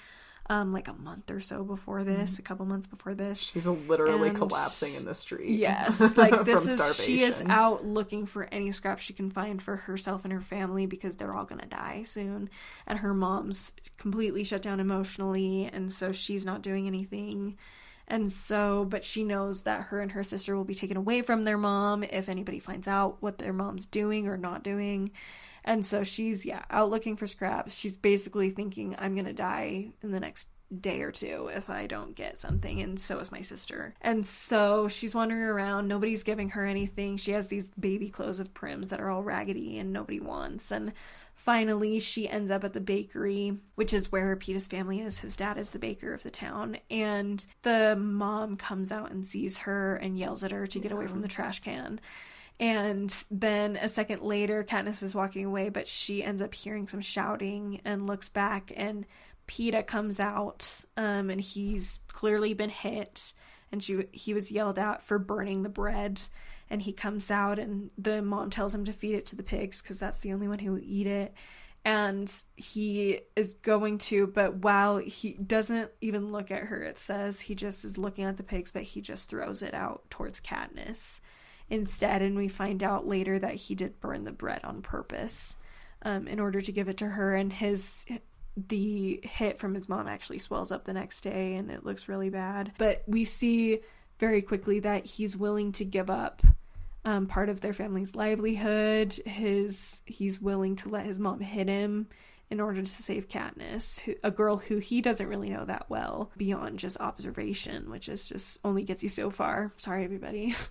[SPEAKER 1] um like a month or so before this a couple months before this.
[SPEAKER 2] She's literally
[SPEAKER 1] And-
[SPEAKER 2] collapsing in the street.
[SPEAKER 1] Yes, like this
[SPEAKER 2] from
[SPEAKER 1] is she is out looking for any scraps she can find for herself and her family because they're all gonna die soon, and her mom's completely shut down emotionally, and so she's not doing anything. And so, but she knows that her and her sister will be taken away from their mom if anybody finds out what their mom's doing or not doing. And so she's, yeah, out looking for scraps. She's basically thinking, I'm going to die in the next day or two if I don't get something. And so is my sister. And so she's wandering around. Nobody's giving her anything. She has these baby clothes of Prims that are all raggedy and nobody wants. And finally, she ends up at the bakery, which is where Peeta's family is. His dad is the baker of the town. And the mom comes out and sees her and yells at her to get away from the trash can. And then a second later, Katniss is walking away, but she ends up hearing some shouting and looks back, and Peeta comes out, um, and he's clearly been hit, and she he was yelled at for burning the bread, and he comes out, and the mom tells him to feed it to the pigs because that's the only one who will eat it, and he is going to, but while he doesn't even look at her, it says he just is looking at the pigs, but he just throws it out towards Katniss instead. And we find out later that he did burn the bread on purpose um, in order to give it to her. And his the hit from his mom actually swells up the next day and it looks really bad. But we see very quickly that he's willing to give up um, part of their family's livelihood. His he's willing to let his mom hit him in order to save Katniss, who, a girl who he doesn't really know that well beyond just observation, which is just only gets you so far. Sorry, everybody.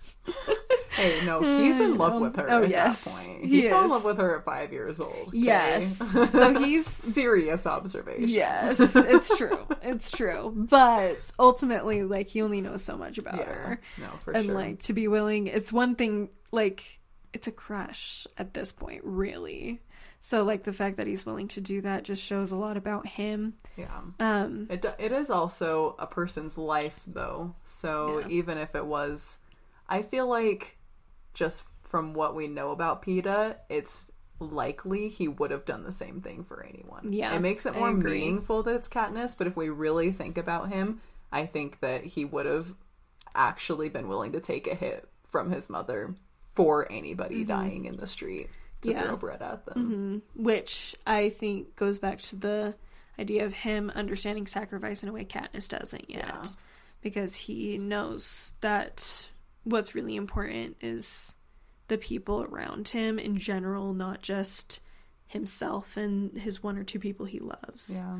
[SPEAKER 2] Hey, no, he's in love um, with her
[SPEAKER 1] Oh,
[SPEAKER 2] at
[SPEAKER 1] yes,
[SPEAKER 2] that point.
[SPEAKER 1] he
[SPEAKER 2] He, fell in love with her at five years old. okay?
[SPEAKER 1] Yes. So he's
[SPEAKER 2] serious observation.
[SPEAKER 1] yes, it's true. It's true. But ultimately like he only knows so much about
[SPEAKER 2] Yeah.
[SPEAKER 1] her.
[SPEAKER 2] No, for
[SPEAKER 1] and
[SPEAKER 2] sure.
[SPEAKER 1] And like to be willing, it's one thing like it's a crush at this point, really. So like the fact that he's willing to do that just shows a lot about him.
[SPEAKER 2] yeah.
[SPEAKER 1] Um
[SPEAKER 2] It, it is also a person's life, though. So
[SPEAKER 1] Yeah.
[SPEAKER 2] even if it was, I feel like just from what we know about Peeta, it's likely he would have done the same thing for anyone.
[SPEAKER 1] Yeah,
[SPEAKER 2] It makes it more meaningful that it's Katniss, but if we really think about him, I think that he would have actually been willing to take a hit from his mother for anybody dying in the street to
[SPEAKER 1] Mm-hmm. Yeah.
[SPEAKER 2] throw bread at them.
[SPEAKER 1] which I think goes back to the idea of him understanding sacrifice in a way Katniss doesn't yet.
[SPEAKER 2] Yeah.
[SPEAKER 1] Because he knows that what's really important is the people around him in general, not just himself and his one or two people he loves.
[SPEAKER 2] Yeah.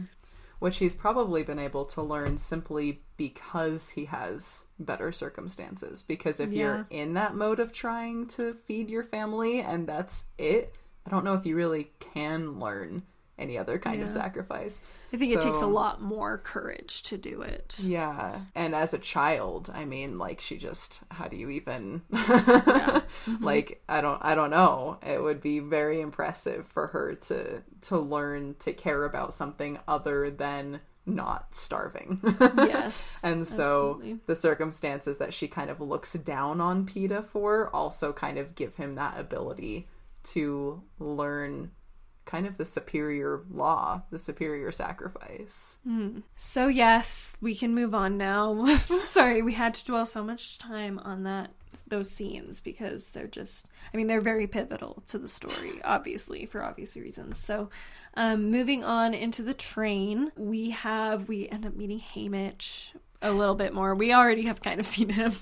[SPEAKER 2] Which he's probably been able to learn simply because he has better circumstances. Because if you're in that mode of trying to feed your family and that's it, I don't know if you really can learn any other kind of sacrifice.
[SPEAKER 1] I think it takes a lot more courage to do it.
[SPEAKER 2] Yeah. And as a child, I mean, like she just how do you even mm-hmm. like I don't I don't know. It would be very impressive for her to to learn to care about something other than not starving.
[SPEAKER 1] Yes.
[SPEAKER 2] and so
[SPEAKER 1] absolutely.
[SPEAKER 2] the circumstances that she kind of looks down on Peeta for also kind of give him that ability to learn kind of the superior law, the superior sacrifice.
[SPEAKER 1] So yes, we can move on now. Sorry, we had to dwell so much time on that those scenes because they're just I mean they're very pivotal to the story, obviously, for obvious reasons. So um moving on into the train, we have we end up meeting Haymitch a little bit more. We already have kind of seen him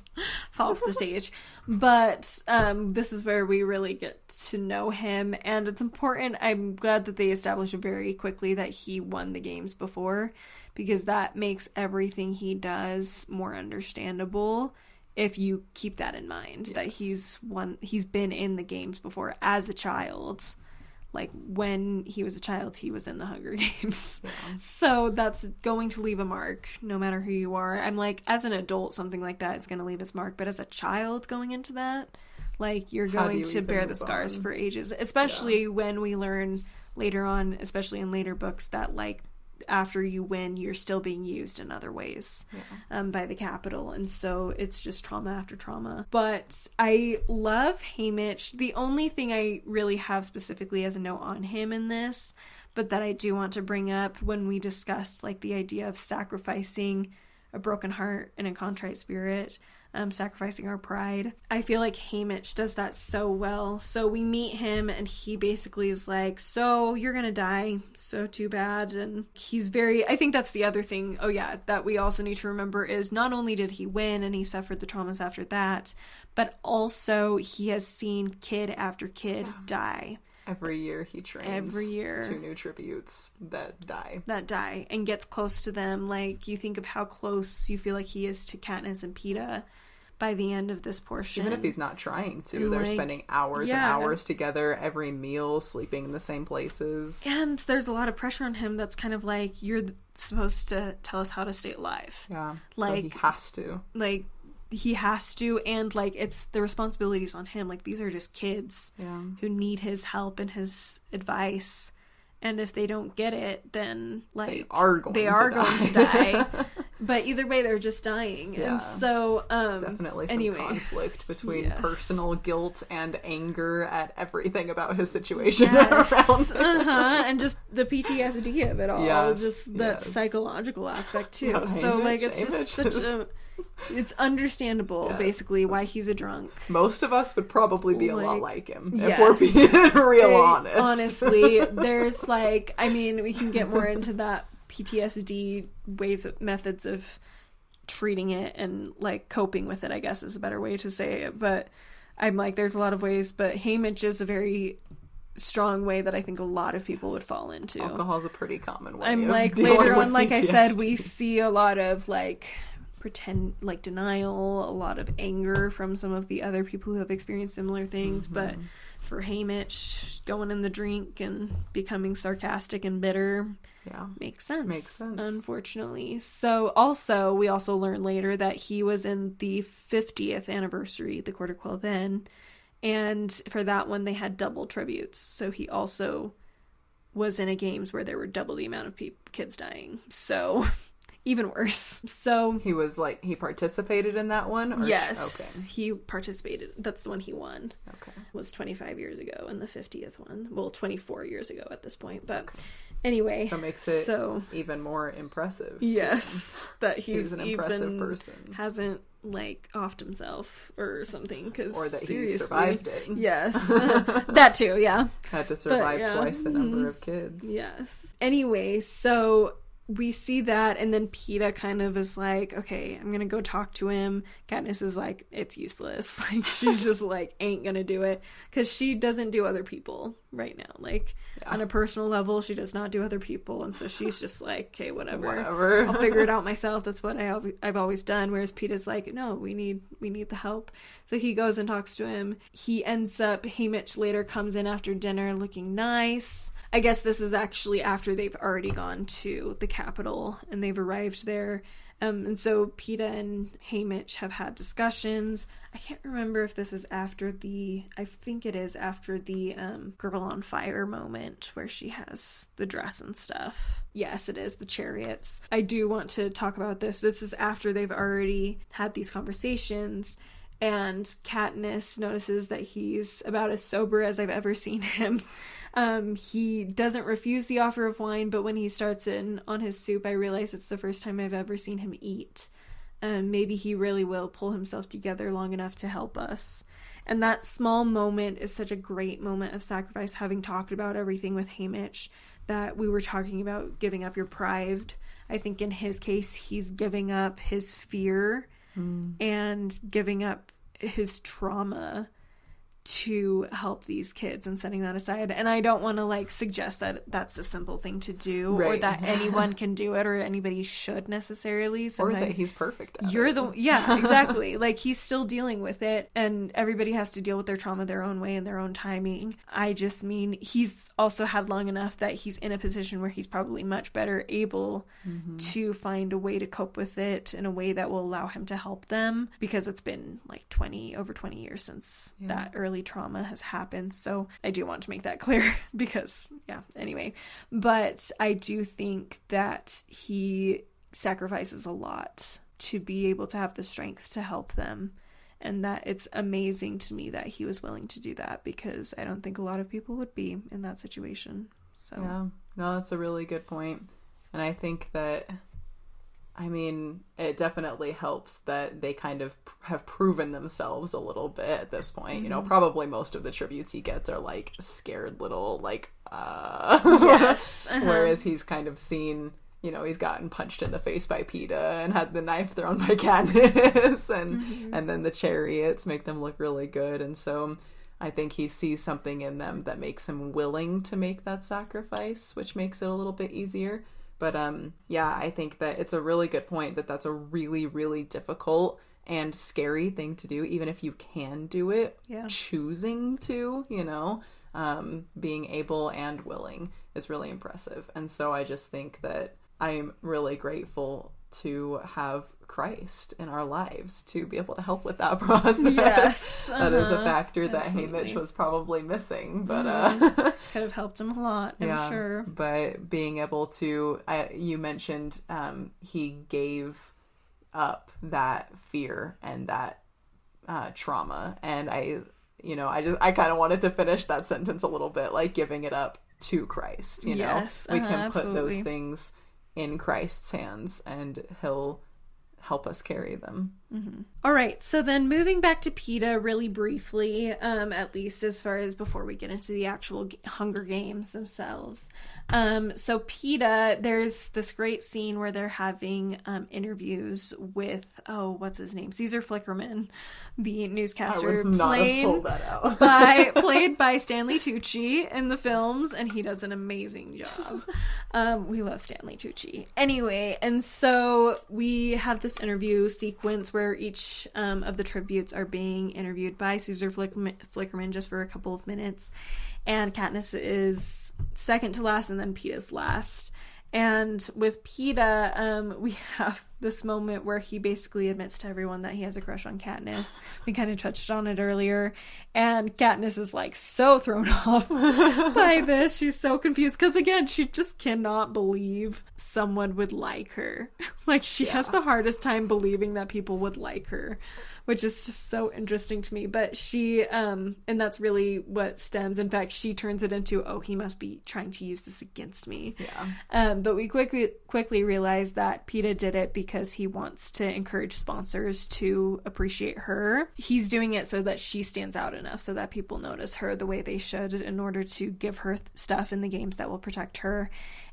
[SPEAKER 1] fall off the stage, but um, this is where we really get to know him, and it's important. I'm glad that they established very quickly that he won the games before, because that makes everything he does more understandable. If you keep that in mind, that he's won, he's been in the games before as a child. Like when he was a child, he was in the Hunger Games. So that's going to leave a mark no matter who you are. I'm like, as an adult, something like that is going to leave its mark. But as a child going into that, like, you're
[SPEAKER 2] How
[SPEAKER 1] going
[SPEAKER 2] you
[SPEAKER 1] to bear the scars
[SPEAKER 2] on?
[SPEAKER 1] for ages. Especially when we learn later on, especially in later books, that, like, after you win, you're still being used in other ways um, by the Capitol, and so it's just trauma after trauma. But I love Haymitch. The only thing I really have specifically as a note on him in this, but that I do want to bring up when we discussed like the idea of sacrificing a broken heart and a contrite spirit, um, sacrificing our pride. I feel like Haymitch does that so well. So we meet him, and he basically is like, "So you're gonna die? So too bad." And he's very. I think that's the other thing. Oh yeah, that we also need to remember is not only did he win and he suffered the traumas after that, but also he has seen kid after kid die
[SPEAKER 2] Every year he trains
[SPEAKER 1] Every year.
[SPEAKER 2] two new tributes that die.
[SPEAKER 1] that die and gets close to them. Like you think of how close you feel like he is to Katniss and Peeta by the end of this portion.
[SPEAKER 2] Even if he's not trying to,
[SPEAKER 1] And,
[SPEAKER 2] they're
[SPEAKER 1] like,
[SPEAKER 2] spending hours
[SPEAKER 1] yeah.
[SPEAKER 2] and hours together, every meal, sleeping in the same places.
[SPEAKER 1] and there's a lot of pressure on him that's kind of like you're supposed to tell us how to stay alive.
[SPEAKER 2] Yeah, so
[SPEAKER 1] Like-
[SPEAKER 2] he has to.
[SPEAKER 1] Like he has to and like it's the responsibilities on him. Like these are just kids
[SPEAKER 2] Yeah,
[SPEAKER 1] who need his help and his advice. And if they don't get it, then like
[SPEAKER 2] they are going.
[SPEAKER 1] they
[SPEAKER 2] to
[SPEAKER 1] are
[SPEAKER 2] die.
[SPEAKER 1] going to die. but either way, they're just dying.
[SPEAKER 2] Yeah.
[SPEAKER 1] And so, um,
[SPEAKER 2] Definitely some
[SPEAKER 1] anyway,
[SPEAKER 2] conflict between
[SPEAKER 1] Yes.
[SPEAKER 2] personal guilt and anger at everything about his situation
[SPEAKER 1] yes,
[SPEAKER 2] around. him.
[SPEAKER 1] uh-huh, and just the PTSD of it all,
[SPEAKER 2] Yes,
[SPEAKER 1] just that psychological aspect too.
[SPEAKER 2] No,
[SPEAKER 1] so, like, it's just such a. It's understandable,
[SPEAKER 2] Yes.
[SPEAKER 1] basically, why he's a drunk.
[SPEAKER 2] Most of us would probably be a lot
[SPEAKER 1] Like,
[SPEAKER 2] like him if
[SPEAKER 1] yes.
[SPEAKER 2] we're being real honest.
[SPEAKER 1] Honestly, there's like, I mean, we can get more into that PTSD ways, of, methods of treating it and like coping with it. I guess is a better way to say it. But I'm like, there's a lot of ways, but Haymitch is a very strong way that I think a lot of people would fall into.
[SPEAKER 2] Alcohol's a pretty common way.
[SPEAKER 1] I'm like later on, like I said, we see a lot of like pretend like denial, a lot of anger from some of the other people who have experienced similar things. But
[SPEAKER 2] Mm-hmm.
[SPEAKER 1] For Haymitch, going in the drink and becoming sarcastic and bitter
[SPEAKER 2] yeah.
[SPEAKER 1] makes sense.
[SPEAKER 2] Makes sense.
[SPEAKER 1] Unfortunately. So also we also learn later that he was in the 50th anniversary, the Quarter Quell then, and for that one they had double tributes. So he also was in a games where there were double the amount of peop kids dying. So even worse. So
[SPEAKER 2] He was like he participated in that one. Or...
[SPEAKER 1] yes, he participated. That's the one he won.
[SPEAKER 2] Okay. Okay.
[SPEAKER 1] Was 25 years ago, and the 50th one, well, 24 years ago at this point. But anyway,
[SPEAKER 2] So makes it
[SPEAKER 1] so
[SPEAKER 2] even more impressive.
[SPEAKER 1] yes, that he's,
[SPEAKER 2] He's an impressive
[SPEAKER 1] even
[SPEAKER 2] person.
[SPEAKER 1] hasn't like offed himself or something because
[SPEAKER 2] Or that he survived it.
[SPEAKER 1] Yes, that too. Yeah.
[SPEAKER 2] Had to survive
[SPEAKER 1] yeah.
[SPEAKER 2] twice the number mm-hmm. of kids.
[SPEAKER 1] Yes. Anyway, so we see that, and then Peeta kind of is like, okay, I'm gonna go talk to him. Katniss is like, it's useless. Like, she's just like, ain't gonna do it. Because she doesn't do other people right now. Like, on a personal level, she does not do other people. And so she's just like, okay, whatever.
[SPEAKER 2] Whatever.
[SPEAKER 1] I'll figure it out myself. That's what I, I've always done. Whereas Peeta's like, no, we need we need the help. So he goes and talks to him. He ends up. Haymitch later comes in after dinner, looking nice. I guess this is actually after they've already gone to the Capitol and they've arrived there. Um, and so Peeta and Haymitch have had discussions. I can't remember if this is after the. I think it is after the um, girl on fire moment where she has the dress and stuff. Yes, it is the chariots. I do want to talk about this. This is after they've already had these conversations. And Katniss notices that he's about as sober as I've ever seen him. Um, he doesn't refuse the offer of wine, but when he starts in on his soup, I realize it's the first time I've ever seen him eat. And maybe he really will pull himself together long enough to help us. And that small moment is such a great moment of sacrifice, having talked about everything with Haymitch that we were talking about giving up your pride. I think in his case, he's giving up his fear and giving up his trauma to help these kids and setting that aside. And I don't want to like suggest that that's a simple thing to do or that anyone can do it or anybody should necessarily.
[SPEAKER 2] Or
[SPEAKER 1] Sometimes
[SPEAKER 2] that he's perfect at
[SPEAKER 1] you're
[SPEAKER 2] it.
[SPEAKER 1] the yeah exactly like he's still dealing with it and everybody has to deal with their trauma their own way and their own timing i just mean he's also had long enough that he's in a position where he's probably much better able mm-hmm. to find a way to cope with it in a way that will allow him to help them because it's been like 20 over 20 years since that early trauma has happened so i do want to make that clear because yeah anyway but i do think that he sacrifices a lot to be able to have the strength to help them and that it's amazing to me that he was willing to do that because I don't think a lot of people would be in that situation. So
[SPEAKER 2] Yeah, no, that's a really good point. And I think that, I mean, it definitely helps that they kind of have proven themselves a little bit at this point. You know,
[SPEAKER 1] Mm-hmm.
[SPEAKER 2] probably most of the tributes he gets are like scared little, like, uh.
[SPEAKER 1] Yes, uh-huh.
[SPEAKER 2] Whereas he's kind of seen, you know, he's gotten punched in the face by Peeta and had the knife thrown by Katniss, and
[SPEAKER 1] Mm-hmm.
[SPEAKER 2] and then the chariots make them look really good, and so. I think he sees something in them that makes him willing to make that sacrifice, which makes it a little bit easier. But um yeah, I think that it's a really good point that that's a really really difficult and scary thing to do even if you can do it.
[SPEAKER 1] Yeah.
[SPEAKER 2] Choosing to, you know, um being able and willing is really impressive. And so I just think that I'm really grateful to have Christ in our lives to be able to help with that process.
[SPEAKER 1] Yes,
[SPEAKER 2] that is a
[SPEAKER 1] uh-huh,
[SPEAKER 2] factor that
[SPEAKER 1] absolutely.
[SPEAKER 2] Haymitch was probably missing, but uh
[SPEAKER 1] could have helped him a lot, I'm sure.
[SPEAKER 2] but being able to, I, you mentioned um, he gave up that fear and that uh, trauma, and I, you know, I just I kind of wanted to finish that sentence a little bit, like giving it up to Christ. You know,
[SPEAKER 1] Yes,
[SPEAKER 2] we
[SPEAKER 1] uh-huh,
[SPEAKER 2] can put those things in Christ's hands, and He'll help us carry them.
[SPEAKER 1] All right, so then moving back to Peeta really briefly, um, at least as far as before we get into the actual Hunger Games themselves. Um, so Peeta, there's this great scene where they're having um, interviews with oh, what's his name, Caesar Flickerman, the newscaster
[SPEAKER 2] would not have
[SPEAKER 1] played
[SPEAKER 2] pulled that out.
[SPEAKER 1] by played by Stanley Tucci in the films, and he does an amazing job. Um, we love Stanley Tucci. Anyway, and so we have this interview sequence where each um, of the tributes are being interviewed by Caesar Flickerman, Flickerman just for a couple of minutes, and Katniss is second to last, and then Peeta's last. And with Peeta, um, we have this moment where he basically admits to everyone that he has a crush on Katniss. We kind of touched on it earlier, and Katniss is like so thrown off by this. She's so confused because again, she just cannot believe someone would like her. like she has the hardest time believing that people would like her which is just so interesting to me. But she, um, and that's really what stems. In fact, she turns it into, oh, he must be trying to use this against me.
[SPEAKER 2] Yeah.
[SPEAKER 1] Um, but we quickly quickly realize that Peeta did it because he wants to encourage sponsors to appreciate her. He's doing it so that she stands out enough, so that people notice her the way they should, in order to give her th- stuff in the games that will protect her.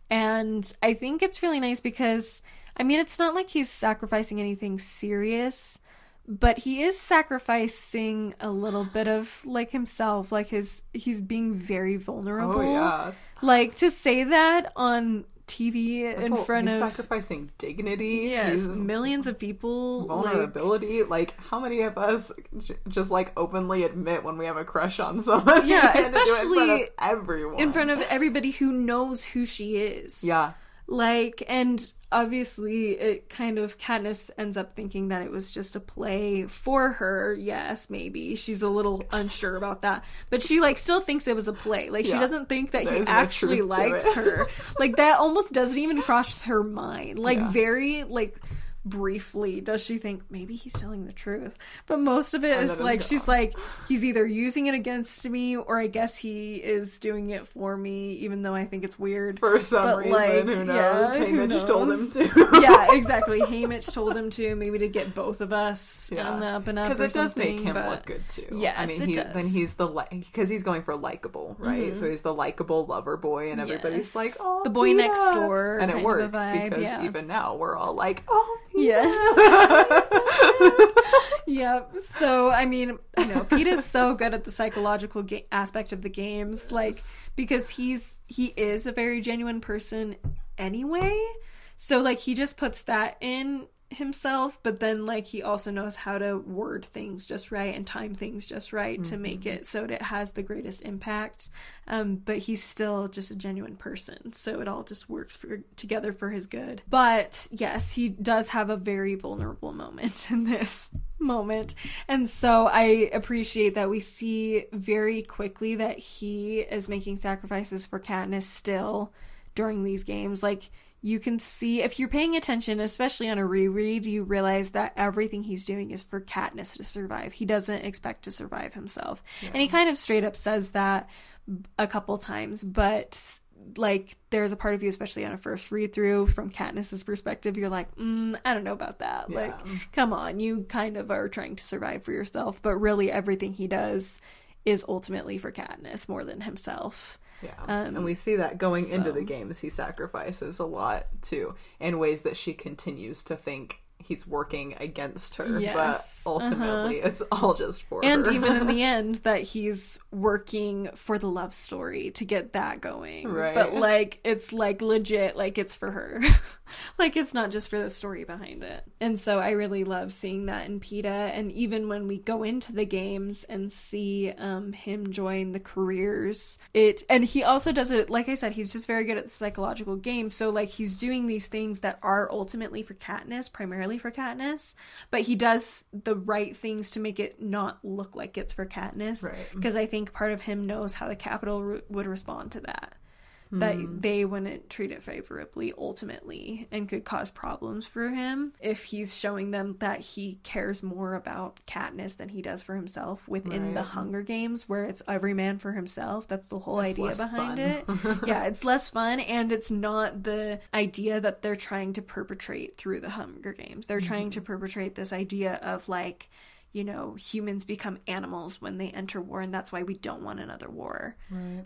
[SPEAKER 1] And I think it's really nice because, I mean, it's not like he's sacrificing anything serious but he is sacrificing a little bit of like himself like his he's being very vulnerable
[SPEAKER 2] Oh yeah.
[SPEAKER 1] like to say that on tv in
[SPEAKER 2] That's all-
[SPEAKER 1] front
[SPEAKER 2] he's
[SPEAKER 1] of
[SPEAKER 2] sacrificing dignity.
[SPEAKER 1] yes millions of people
[SPEAKER 2] vulnerability. Like, how many of us j- just like openly admit when we have a crush on someone?
[SPEAKER 1] Yeah,
[SPEAKER 2] And to do it in front of
[SPEAKER 1] especially
[SPEAKER 2] everyone.
[SPEAKER 1] in front of everybody who knows who she is
[SPEAKER 2] yeah.
[SPEAKER 1] Like and obviously it kind of Katniss ends up thinking that it was just a play for her. Yes maybe. She's a little unsure about that. But she like still thinks it was a play. Like she doesn't think that he actually likes her. Like that almost doesn't even cross her mind. Like
[SPEAKER 2] Yeah.
[SPEAKER 1] very like briefly does she think maybe he's telling the truth but most of it is like she's like he's either using it against me or i guess he is doing it for me even though i think it's weird
[SPEAKER 2] For some
[SPEAKER 1] But,
[SPEAKER 2] reason,
[SPEAKER 1] like,
[SPEAKER 2] who knows?
[SPEAKER 1] yeah, who
[SPEAKER 2] Haymitch told him to.
[SPEAKER 1] yeah, exactly. Haymitch told him to maybe to get both of us on the up and up
[SPEAKER 2] because it does make him
[SPEAKER 1] but-
[SPEAKER 2] look good too.
[SPEAKER 1] Yes,
[SPEAKER 2] I mean,
[SPEAKER 1] it
[SPEAKER 2] he,
[SPEAKER 1] does. Mm-hmm.
[SPEAKER 2] then he's the like because he's going for likable, right? So he's the likable lover boy, and everybody's
[SPEAKER 1] Yes.
[SPEAKER 2] like, "Oh,
[SPEAKER 1] The boy
[SPEAKER 2] Peeta."
[SPEAKER 1] next door
[SPEAKER 2] and it works because
[SPEAKER 1] yeah.
[SPEAKER 2] even now we're all like, "Oh,
[SPEAKER 1] Yes. yep. So I mean, you know Pete is so good at the psychological ga- aspect of the games, like because he's he is a very genuine person anyway. So like he just puts that in himself, but then like he also knows how to word things just right and time things just right to make it so that it has the greatest impact. Um, but he's still just a genuine person, so it all just works for together for his good. But yes, he does have a very vulnerable moment in this moment, and so I appreciate that we see very quickly that he is making sacrifices for Katniss still during these games, like you can see if you're paying attention, especially on a reread, you realize that everything he's doing is for Katniss to survive. He doesn't expect to survive himself. And he kind of straight up says that a couple times, but like there's a part of you, especially on a first read through from Katniss's perspective, you're like, mm, I don't know about that. Like, come on, you kind of are trying to survive for yourself, but really everything he does is ultimately for Katniss more than himself.
[SPEAKER 2] Yeah.
[SPEAKER 1] Um,
[SPEAKER 2] and we see that going into the games, he sacrifices a lot too, in ways that she continues to think he's working against her.
[SPEAKER 1] Yes,
[SPEAKER 2] But ultimately, it's all just for
[SPEAKER 1] and
[SPEAKER 2] her.
[SPEAKER 1] even in the end that he's working for the love story to get that going
[SPEAKER 2] Right.
[SPEAKER 1] but like it's like legit like it's for her like it's not just for the story behind it and so i really love seeing that in Peeta and even when we go into the games and see um him join the careers it and he also does it like i said he's just very good at the psychological game so like he's doing these things that are ultimately for Katniss primarily for Katniss but he does the right things to make it not look like it's for Katniss
[SPEAKER 2] Right.
[SPEAKER 1] because I think part of him knows how the Capitol re- would respond to that. That hmm. they wouldn't treat it favorably ultimately and could cause problems for him if he's showing them that he cares more about Katniss than he does for himself within the Hunger Games, where it's every man for himself. That's the whole idea behind
[SPEAKER 2] fun.
[SPEAKER 1] it. yeah, it's less fun and it's not the idea that they're trying to perpetrate through the Hunger Games. They're mm-hmm. trying to perpetrate this idea of like, you know, humans become animals when they enter war, and that's why we don't want another war.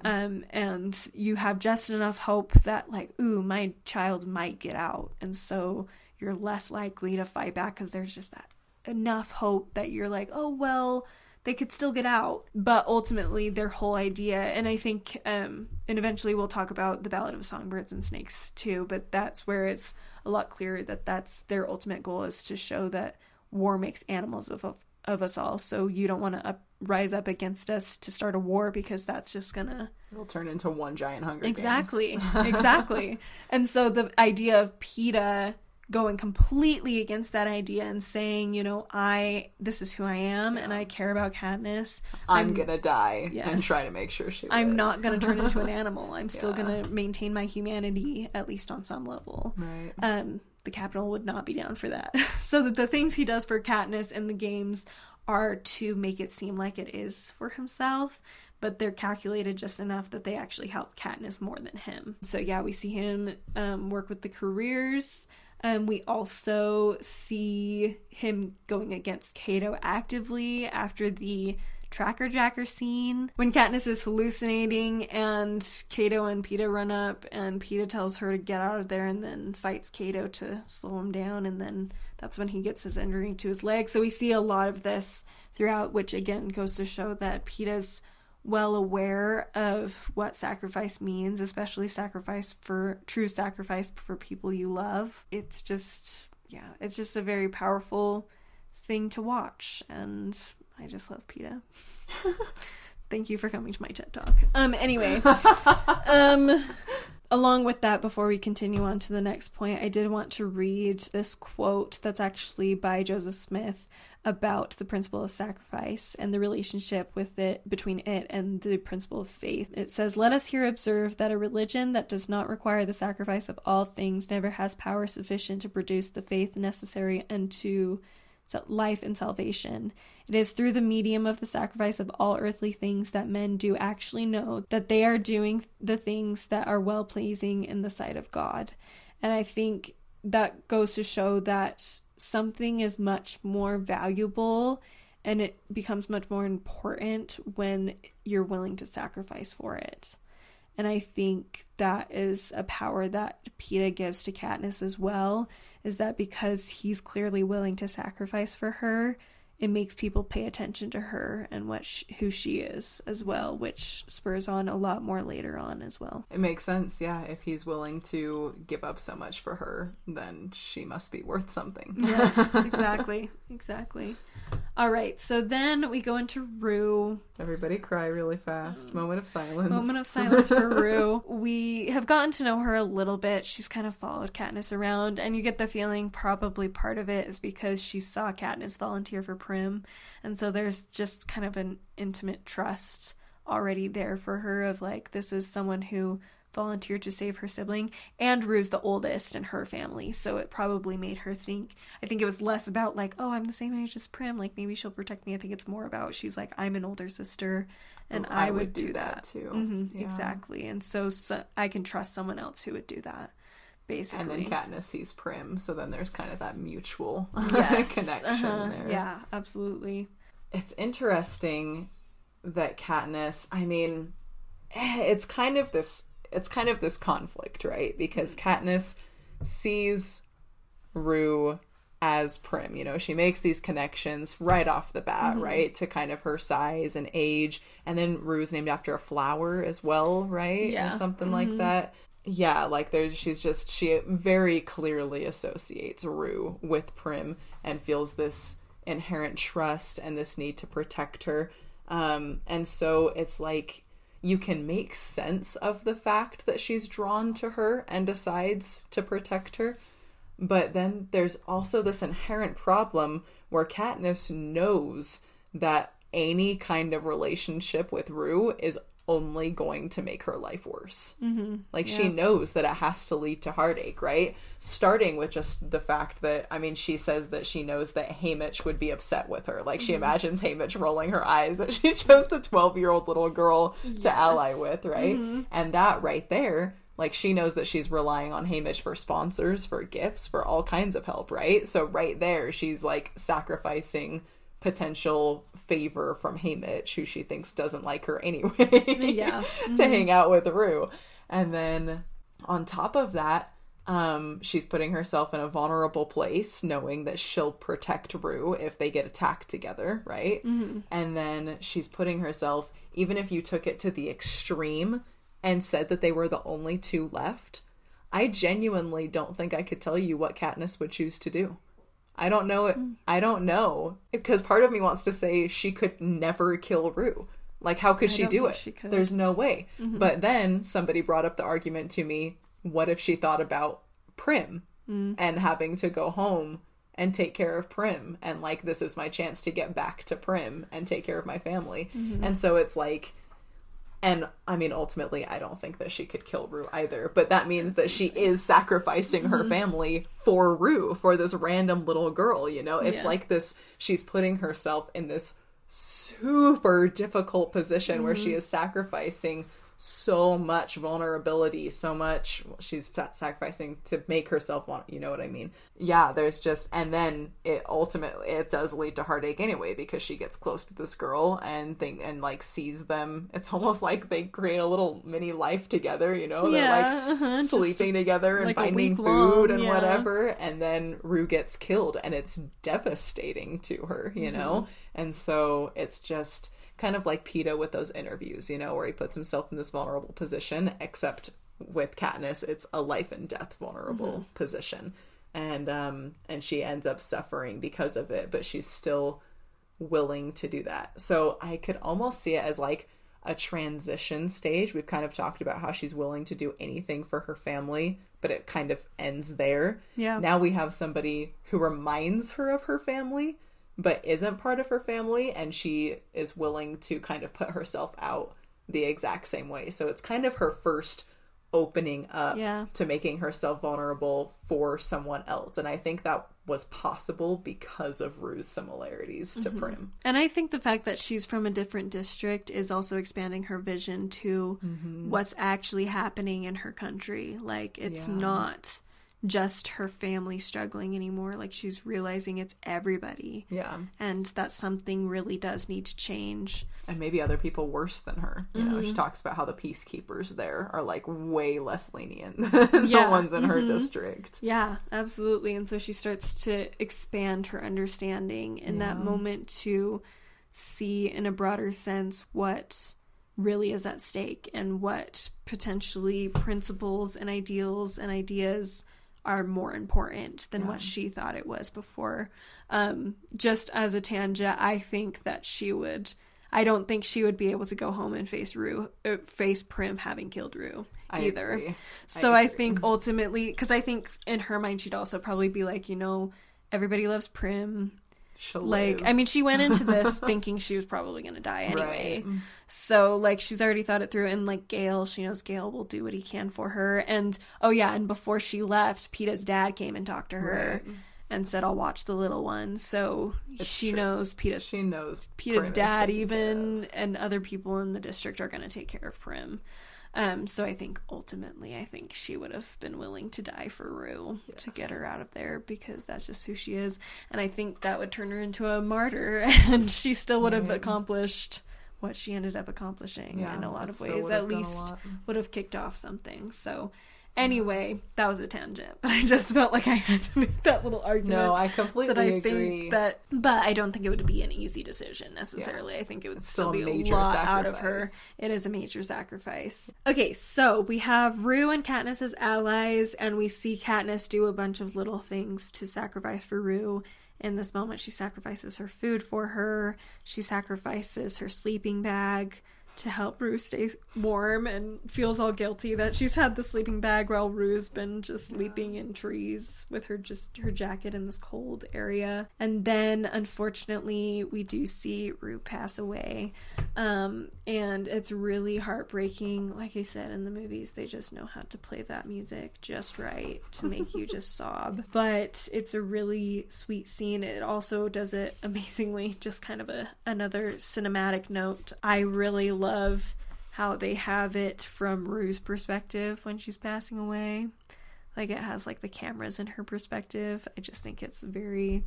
[SPEAKER 1] Um, and you have just enough hope that, like, ooh, my child might get out, and so you're less likely to fight back because there's just that enough hope that you're like, oh well, they could still get out. But ultimately, their whole idea, and I think, um, and eventually we'll talk about the Ballad of Songbirds and Snakes too, but that's where it's a lot clearer that that's their ultimate goal is to show that war makes animals of, of, of us all. So you don't want to up, rise up against us to start a war because that's just gonna
[SPEAKER 2] It'll turn into one giant Hunger Games.
[SPEAKER 1] Exactly. exactly. And so the idea of Peeta going completely against that idea and saying, you know, I this is who I am and I care about Katniss.
[SPEAKER 2] I'm, gonna die and try to make sure she.
[SPEAKER 1] I'm not going to turn into an animal. I'm still
[SPEAKER 2] Yeah.
[SPEAKER 1] going to maintain my humanity at least on some level.
[SPEAKER 2] Right.
[SPEAKER 1] Um, the Capitol would not be down for that. so that the things he does for Katniss in the games are to make it seem like it is for himself, but they're calculated just enough that they actually help Katniss more than him. So yeah, we see him um, work with the careers. Um, we also see him going against Cato actively after the tracker jacker scene when Katniss is hallucinating and Cato and Peeta run up and Peeta tells her to get out of there and then fights Cato to slow him down and then that's when he gets his injury to his leg. So we see a lot of this throughout, which again goes to show that Peeta's well aware of what sacrifice means, especially sacrifice for true sacrifice for people you love. It's just, yeah, it's just a very powerful thing to watch, and I just love Peeta. Thank you for coming to my TED Talk. Um, anyway, um, along with that, before we continue on to the next point, I did want to read this quote that's actually by Joseph Smith about the principle of sacrifice and the relationship with it between it and the principle of faith. It says, "Let us here observe that a religion that does not require the sacrifice of all things never has power sufficient to produce the faith necessary unto life and salvation. It is through the medium of the sacrifice of all earthly things that men do actually know that they are doing the things that are well pleasing in the sight of God. And I think that goes to show that something is much more valuable and it becomes much more important when you're willing to sacrifice for it. And I think that is a power that Peeta gives to Katniss as well, is that because he's clearly willing to sacrifice for her, it makes people pay attention to her and what sh who she is as well, which spurs on a lot more later on as well.
[SPEAKER 2] It makes sense, yeah. If he's willing to give up so much for her, then she must be worth something.
[SPEAKER 1] Yes, exactly. Exactly. All right, so then we go into Rue.
[SPEAKER 2] Everybody cry really fast. Moment of silence.
[SPEAKER 1] Moment of silence for Rue. We have gotten to know her a little bit. She's kind of followed Katniss around, and you get the feeling probably part of it is because she saw Katniss volunteer for Prim, and so there's just kind of an intimate trust already there for her of like this is someone who volunteered to save her sibling and Rue's the oldest in her family so it probably made her think I think it was less about like oh I'm the same age as Prim like maybe she'll protect me I think it's more about she's like I'm an older sister and
[SPEAKER 2] Oh,
[SPEAKER 1] I, would, do, that,
[SPEAKER 2] too.
[SPEAKER 1] Mhm,
[SPEAKER 2] Yeah.
[SPEAKER 1] exactly and so, so I can trust someone else who would do that
[SPEAKER 2] And then Katniss sees Prim, so then there's kind of that mutual
[SPEAKER 1] yes
[SPEAKER 2] connection
[SPEAKER 1] uh-huh,
[SPEAKER 2] there.
[SPEAKER 1] yeah absolutely
[SPEAKER 2] It's interesting that Katniss, I mean, eh, it's kind of this it's kind of this conflict, right? Because Katniss sees Rue as Prim. You know, she makes these connections right off the bat, right? To kind of her size and age. And then Rue's named after a flower as well, right?
[SPEAKER 1] Yeah.
[SPEAKER 2] Or something like that. Yeah, like there's she's just she very clearly associates Rue with Prim and feels this inherent trust and this need to protect her. Um, and so it's like you can make sense of the fact that she's drawn to her and decides to protect her. But then there's also this inherent problem where Katniss knows that any kind of relationship with Rue is only going to make her life worse. Mm-hmm. Like she knows that it has to lead to heartache, right? Starting with just the fact that I mean, she says that she knows that Haymitch would be upset with her. Like she imagines Haymitch rolling her eyes that she chose the twelve-year-old little girl to ally with, right? And that right there like she knows that she's relying on Haymitch for sponsors, for gifts, for all kinds of help, right? So right there, she's like sacrificing potential favor from Haymitch, who she thinks doesn't like her anyway,
[SPEAKER 1] Yeah.
[SPEAKER 2] to hang out with Rue. And then on top of that, um, she's putting herself in a vulnerable place, knowing that she'll protect Rue if they get attacked together, right? And then she's putting herself, even if you took it to the extreme and said that they were the only two left, I genuinely don't think I could tell you what Katniss would choose to do. I don't know it. Hmm. I don't know because part of me wants to say she could never kill Rue. Like, how could she
[SPEAKER 1] don't
[SPEAKER 2] do it?
[SPEAKER 1] she.
[SPEAKER 2] There's no way. Mm-hmm. But then somebody brought up the argument to me: what if she thought about Prim mm. and having to go home and take care of Prim and like this is my chance to get back to Prim and take care of my family. Mm-hmm. And so it's like and I mean ultimately I don't think that she could kill Rue either, but that means that she is sacrificing her mm-hmm. family for Rue, for this random little girl, you know? It's
[SPEAKER 1] Yeah.
[SPEAKER 2] like this she's putting herself in this super difficult position where she mm-hmm. is sacrificing so much vulnerability, so much she's sacrificing to make herself want, you know what I mean? Yeah, there's just and then it ultimately it does lead to heartache anyway because she gets close to this girl and think and like sees them. It's almost like they create a little mini life together, you know? They're like
[SPEAKER 1] uh-huh,
[SPEAKER 2] sleeping together and
[SPEAKER 1] like
[SPEAKER 2] finding food
[SPEAKER 1] long,
[SPEAKER 2] and
[SPEAKER 1] yeah.
[SPEAKER 2] whatever and then Rue gets killed and it's devastating to her, you know?
[SPEAKER 1] Mm-hmm.
[SPEAKER 2] And so it's just kind of like Peeta with those interviews, you know, where he puts himself in this vulnerable position, except with Katniss, it's a life and death vulnerable
[SPEAKER 1] Mm-hmm.
[SPEAKER 2] position. And um and she ends up suffering because of it, but she's still willing to do that. So I could almost see it as like a transition stage. We've kind of talked about how she's willing to do anything for her family, but it kind of ends there.
[SPEAKER 1] Yeah.
[SPEAKER 2] Now we have somebody who reminds her of her family, but isn't part of her family, and she is willing to kind of put herself out the exact same way. So it's kind of her first opening up
[SPEAKER 1] Yeah.
[SPEAKER 2] to making herself vulnerable for someone else. And I think that was possible because of Rue's similarities to
[SPEAKER 1] Mm-hmm.
[SPEAKER 2] Prim.
[SPEAKER 1] And I think the fact that she's from a different district is also expanding her vision to what's actually happening in her country. Like, it's
[SPEAKER 2] Yeah.
[SPEAKER 1] not just her family struggling anymore. Like, she's realizing it's everybody.
[SPEAKER 2] Yeah.
[SPEAKER 1] And that something really does need to change.
[SPEAKER 2] And maybe other people worse than her. You
[SPEAKER 1] Mm-hmm.
[SPEAKER 2] know, she talks about how the peacekeepers there are like way less lenient than
[SPEAKER 1] Yeah.
[SPEAKER 2] the ones in her
[SPEAKER 1] Mhm.
[SPEAKER 2] district.
[SPEAKER 1] Yeah, absolutely. And so she starts to expand her understanding in that moment to see in a broader sense what really is at stake and what potentially principles and ideals and ideas are more important than what she thought it was before. Um, just as a tangent, I think that she would. I don't think she would be able to go home and face Rue, uh, face Prim having killed Rue either.
[SPEAKER 2] agree.
[SPEAKER 1] So I,
[SPEAKER 2] agree.
[SPEAKER 1] think ultimately, because I think in her mind she'd also probably be like, you know, everybody loves Prim.
[SPEAKER 2] She'll
[SPEAKER 1] Like,
[SPEAKER 2] live.
[SPEAKER 1] I mean, she went into this thinking she was probably going to die anyway.
[SPEAKER 2] Right.
[SPEAKER 1] So, like, she's already thought it through. And, like, Gale, she knows Gale will do what he can for her. And, oh, yeah, and before she left, Peeta's dad came and talked to her
[SPEAKER 2] Right.
[SPEAKER 1] and said, I'll watch the little one. So she
[SPEAKER 2] true.
[SPEAKER 1] knows Peeta's
[SPEAKER 2] she knows
[SPEAKER 1] Peeta's
[SPEAKER 2] Prim
[SPEAKER 1] dad even and other people in the district are going to take care of Prim. Um, so I think ultimately, I think she would have been willing to die for Rue to get her out of there because that's just who she is. And I think that would turn her into a martyr, and she still would have accomplished what she ended up accomplishing
[SPEAKER 2] Yeah,
[SPEAKER 1] in a lot of ways. At least would have kicked off something. So. Anyway, that was a tangent, but I just felt like I had to make that little argument
[SPEAKER 2] No, I completely
[SPEAKER 1] that I
[SPEAKER 2] agree.
[SPEAKER 1] think that, but I don't think it would be an easy decision necessarily. I think it would
[SPEAKER 2] It's
[SPEAKER 1] still,
[SPEAKER 2] a
[SPEAKER 1] be a
[SPEAKER 2] major
[SPEAKER 1] lot out of her. It is a major sacrifice. Okay, so we have Rue and Katniss as allies, and we see Katniss do a bunch of little things to sacrifice for Rue. In this moment, she sacrifices her food for her. She sacrifices her sleeping bag to help Rue stay warm and feels all guilty that she's had the sleeping bag while Rue's been just sleeping in trees with her just her jacket in this cold area. And then unfortunately we do see Rue pass away. Um, and it's really heartbreaking. Like I said in the movies, they just know how to play that music just right to make you just sob. But it's a really sweet scene. It also does it amazingly, just kind of a another cinematic note. I really love how they have it from Rue's perspective when she's passing away. Like it has like the cameras in her perspective. I just think it's very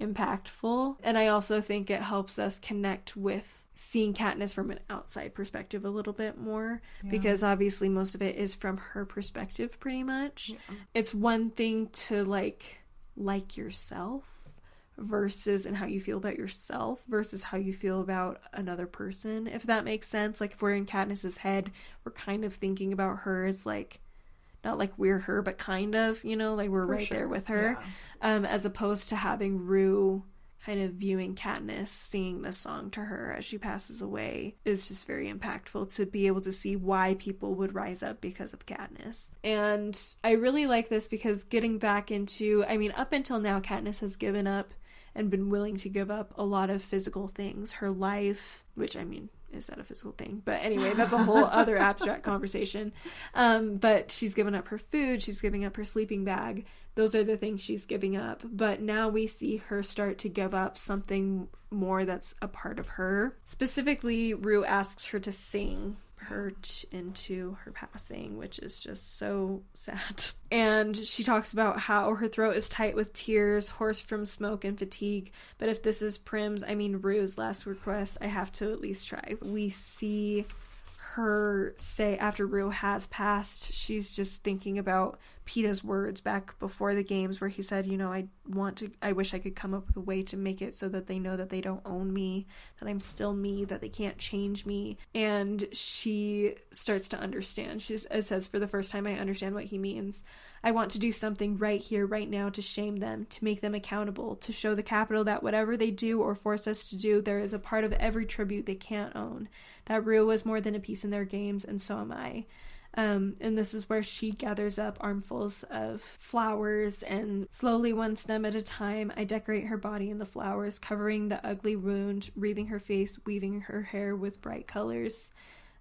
[SPEAKER 1] impactful. And I also think it helps us connect with seeing Katniss from an outside perspective a little bit more because obviously most of it is from her perspective pretty much. It's one thing to like like yourself versus and how you feel about yourself versus how you feel about another person if that makes sense like if we're in Katniss's head we're kind of thinking about her as like not like we're her but kind of you know like we're
[SPEAKER 2] For
[SPEAKER 1] right there with her um as opposed to having Rue kind of viewing Katniss singing this song to her as she passes away is just very impactful to be able to see why people would rise up because of Katniss. And I really like this because getting back into, I mean, up until now, Katniss has given up and been willing to give up a lot of physical things. Her life, which I mean, is that a physical thing? But anyway, that's a whole other abstract conversation. Um, but she's given up her food, she's giving up her sleeping bag. Those are the things she's giving up. But now we see her start to give up something more that's a part of her. Specifically, Rue asks her to sing hurt into her passing, which is just so sad. And she talks about how her throat is tight with tears, hoarse from smoke and fatigue. But if this is Prim's, I mean Rue's last request, I have to at least try. We see her say after Rue has passed, she's just thinking about Peeta's words back before the games where he said, you know, I want to I wish I could come up with a way to make it so that they know that they don't own me, that I'm still me, that they can't change me. And she starts to understand. She says for the first time I understand what he means. I want to do something right here, right now to shame them, to make them accountable, to show the Capitol that whatever they do or force us to do, there is a part of every tribute they can't own. That Rue was more than a piece in their games, and so am I. Um, and this is where she gathers up armfuls of flowers, and slowly, one stem at a time, I decorate her body in the flowers, covering the ugly wound, wreathing her face, weaving her hair with bright colors.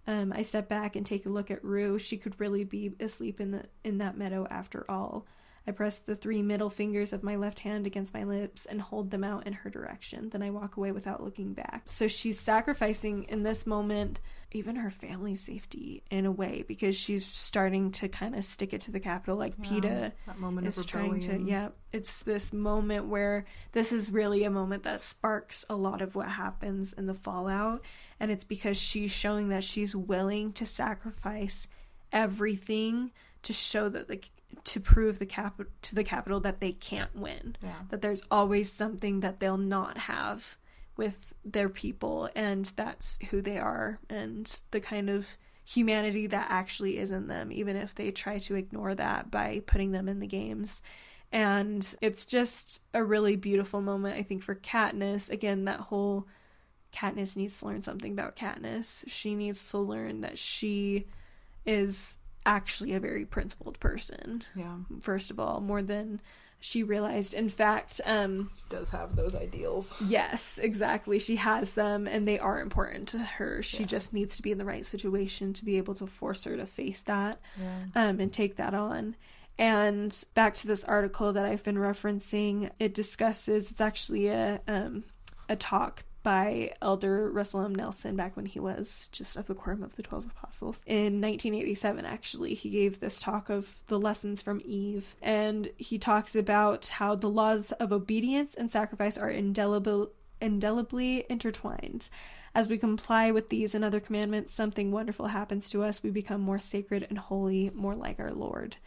[SPEAKER 1] Um, I step back and take a look at Rue. She could really be asleep in the in that meadow after all. I press the three middle fingers of my left hand against my lips and hold them out in her direction. Then I walk away without looking back. So she's sacrificing in this moment even her family's safety in a way because she's starting to kind of stick it to the Capitol like yeah, Peeta
[SPEAKER 2] that moment
[SPEAKER 1] is trying to yeah it's this moment where this is really a moment that sparks a lot of what happens in the fallout and it's because she's showing that she's willing to sacrifice everything to show that the to prove the cap to the Capitol that they can't win.
[SPEAKER 2] Yeah.
[SPEAKER 1] That there's always something that they'll not have with their people and that's who they are and the kind of humanity that actually is in them even if they try to ignore that by putting them in the games. And it's just a really beautiful moment I think for Katniss. Again, that whole Katniss needs to learn something about Katniss. She needs to learn that she is actually a very principled person.
[SPEAKER 2] Yeah.
[SPEAKER 1] First of all, more than she realized. In fact, um
[SPEAKER 2] she does have those ideals.
[SPEAKER 1] Yes, exactly. She has them and they are important to her. She yeah. just needs to be in the right situation to be able to force her to face that
[SPEAKER 2] yeah.
[SPEAKER 1] um and take that on. And back to this article that I've been referencing, it discusses it's actually a um a talk by Elder Russell M. Nelson back when he was just of the Quorum of the Twelve Apostles. In 1987, actually, he gave this talk of the lessons from Eve, and he talks about how the laws of obedience and sacrifice are indelible, indelibly intertwined. As we comply with these and other commandments, something wonderful happens to us. We become more sacred and holy, more like our Lord.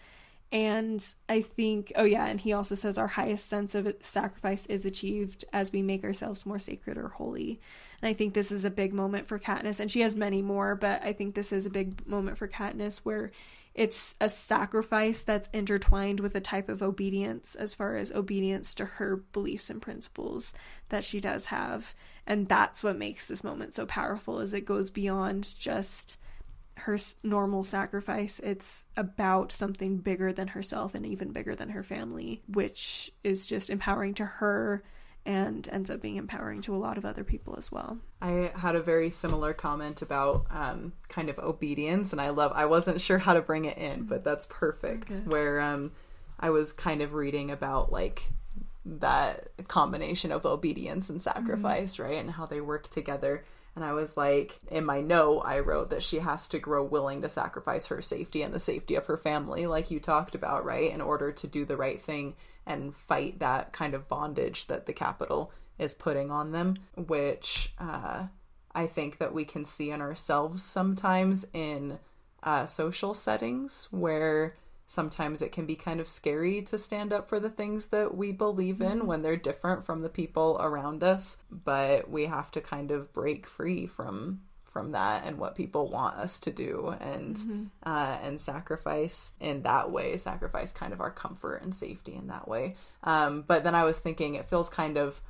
[SPEAKER 1] And I think, oh yeah, and he also says our highest sense of sacrifice is achieved as we make ourselves more sacred or holy. And I think this is a big moment for Katniss, and she has many more, but I think this is a big moment for Katniss where it's a sacrifice that's intertwined with a type of obedience as far as obedience to her beliefs and principles that she does have. And that's what makes this moment so powerful is it goes beyond just her normal sacrifice. It's about something bigger than herself and even bigger than her family, which is just empowering to her and ends up being empowering to a lot of other people as well.
[SPEAKER 2] I had a very similar comment about um, kind of obedience, and I love. I wasn't sure how to bring it in, but that's perfect. Okay. Where um, I was kind of reading about like that combination of obedience and sacrifice, mm-hmm. right, and how they work together. And I was like, in my note, I wrote that she has to grow willing to sacrifice her safety and the safety of her family, like you talked about, right? In order to do the right thing and fight that kind of bondage that the Capitol is putting on them, which uh, I think that we can see in ourselves sometimes in uh, social settings where sometimes it can be kind of scary to stand up for the things that we believe in mm-hmm. when they're different from the people around us but we have to kind of break free from from that and what people want us to do and mm-hmm. uh, and sacrifice in that way sacrifice kind of our comfort and safety in that way um, but then i was thinking it feels kind of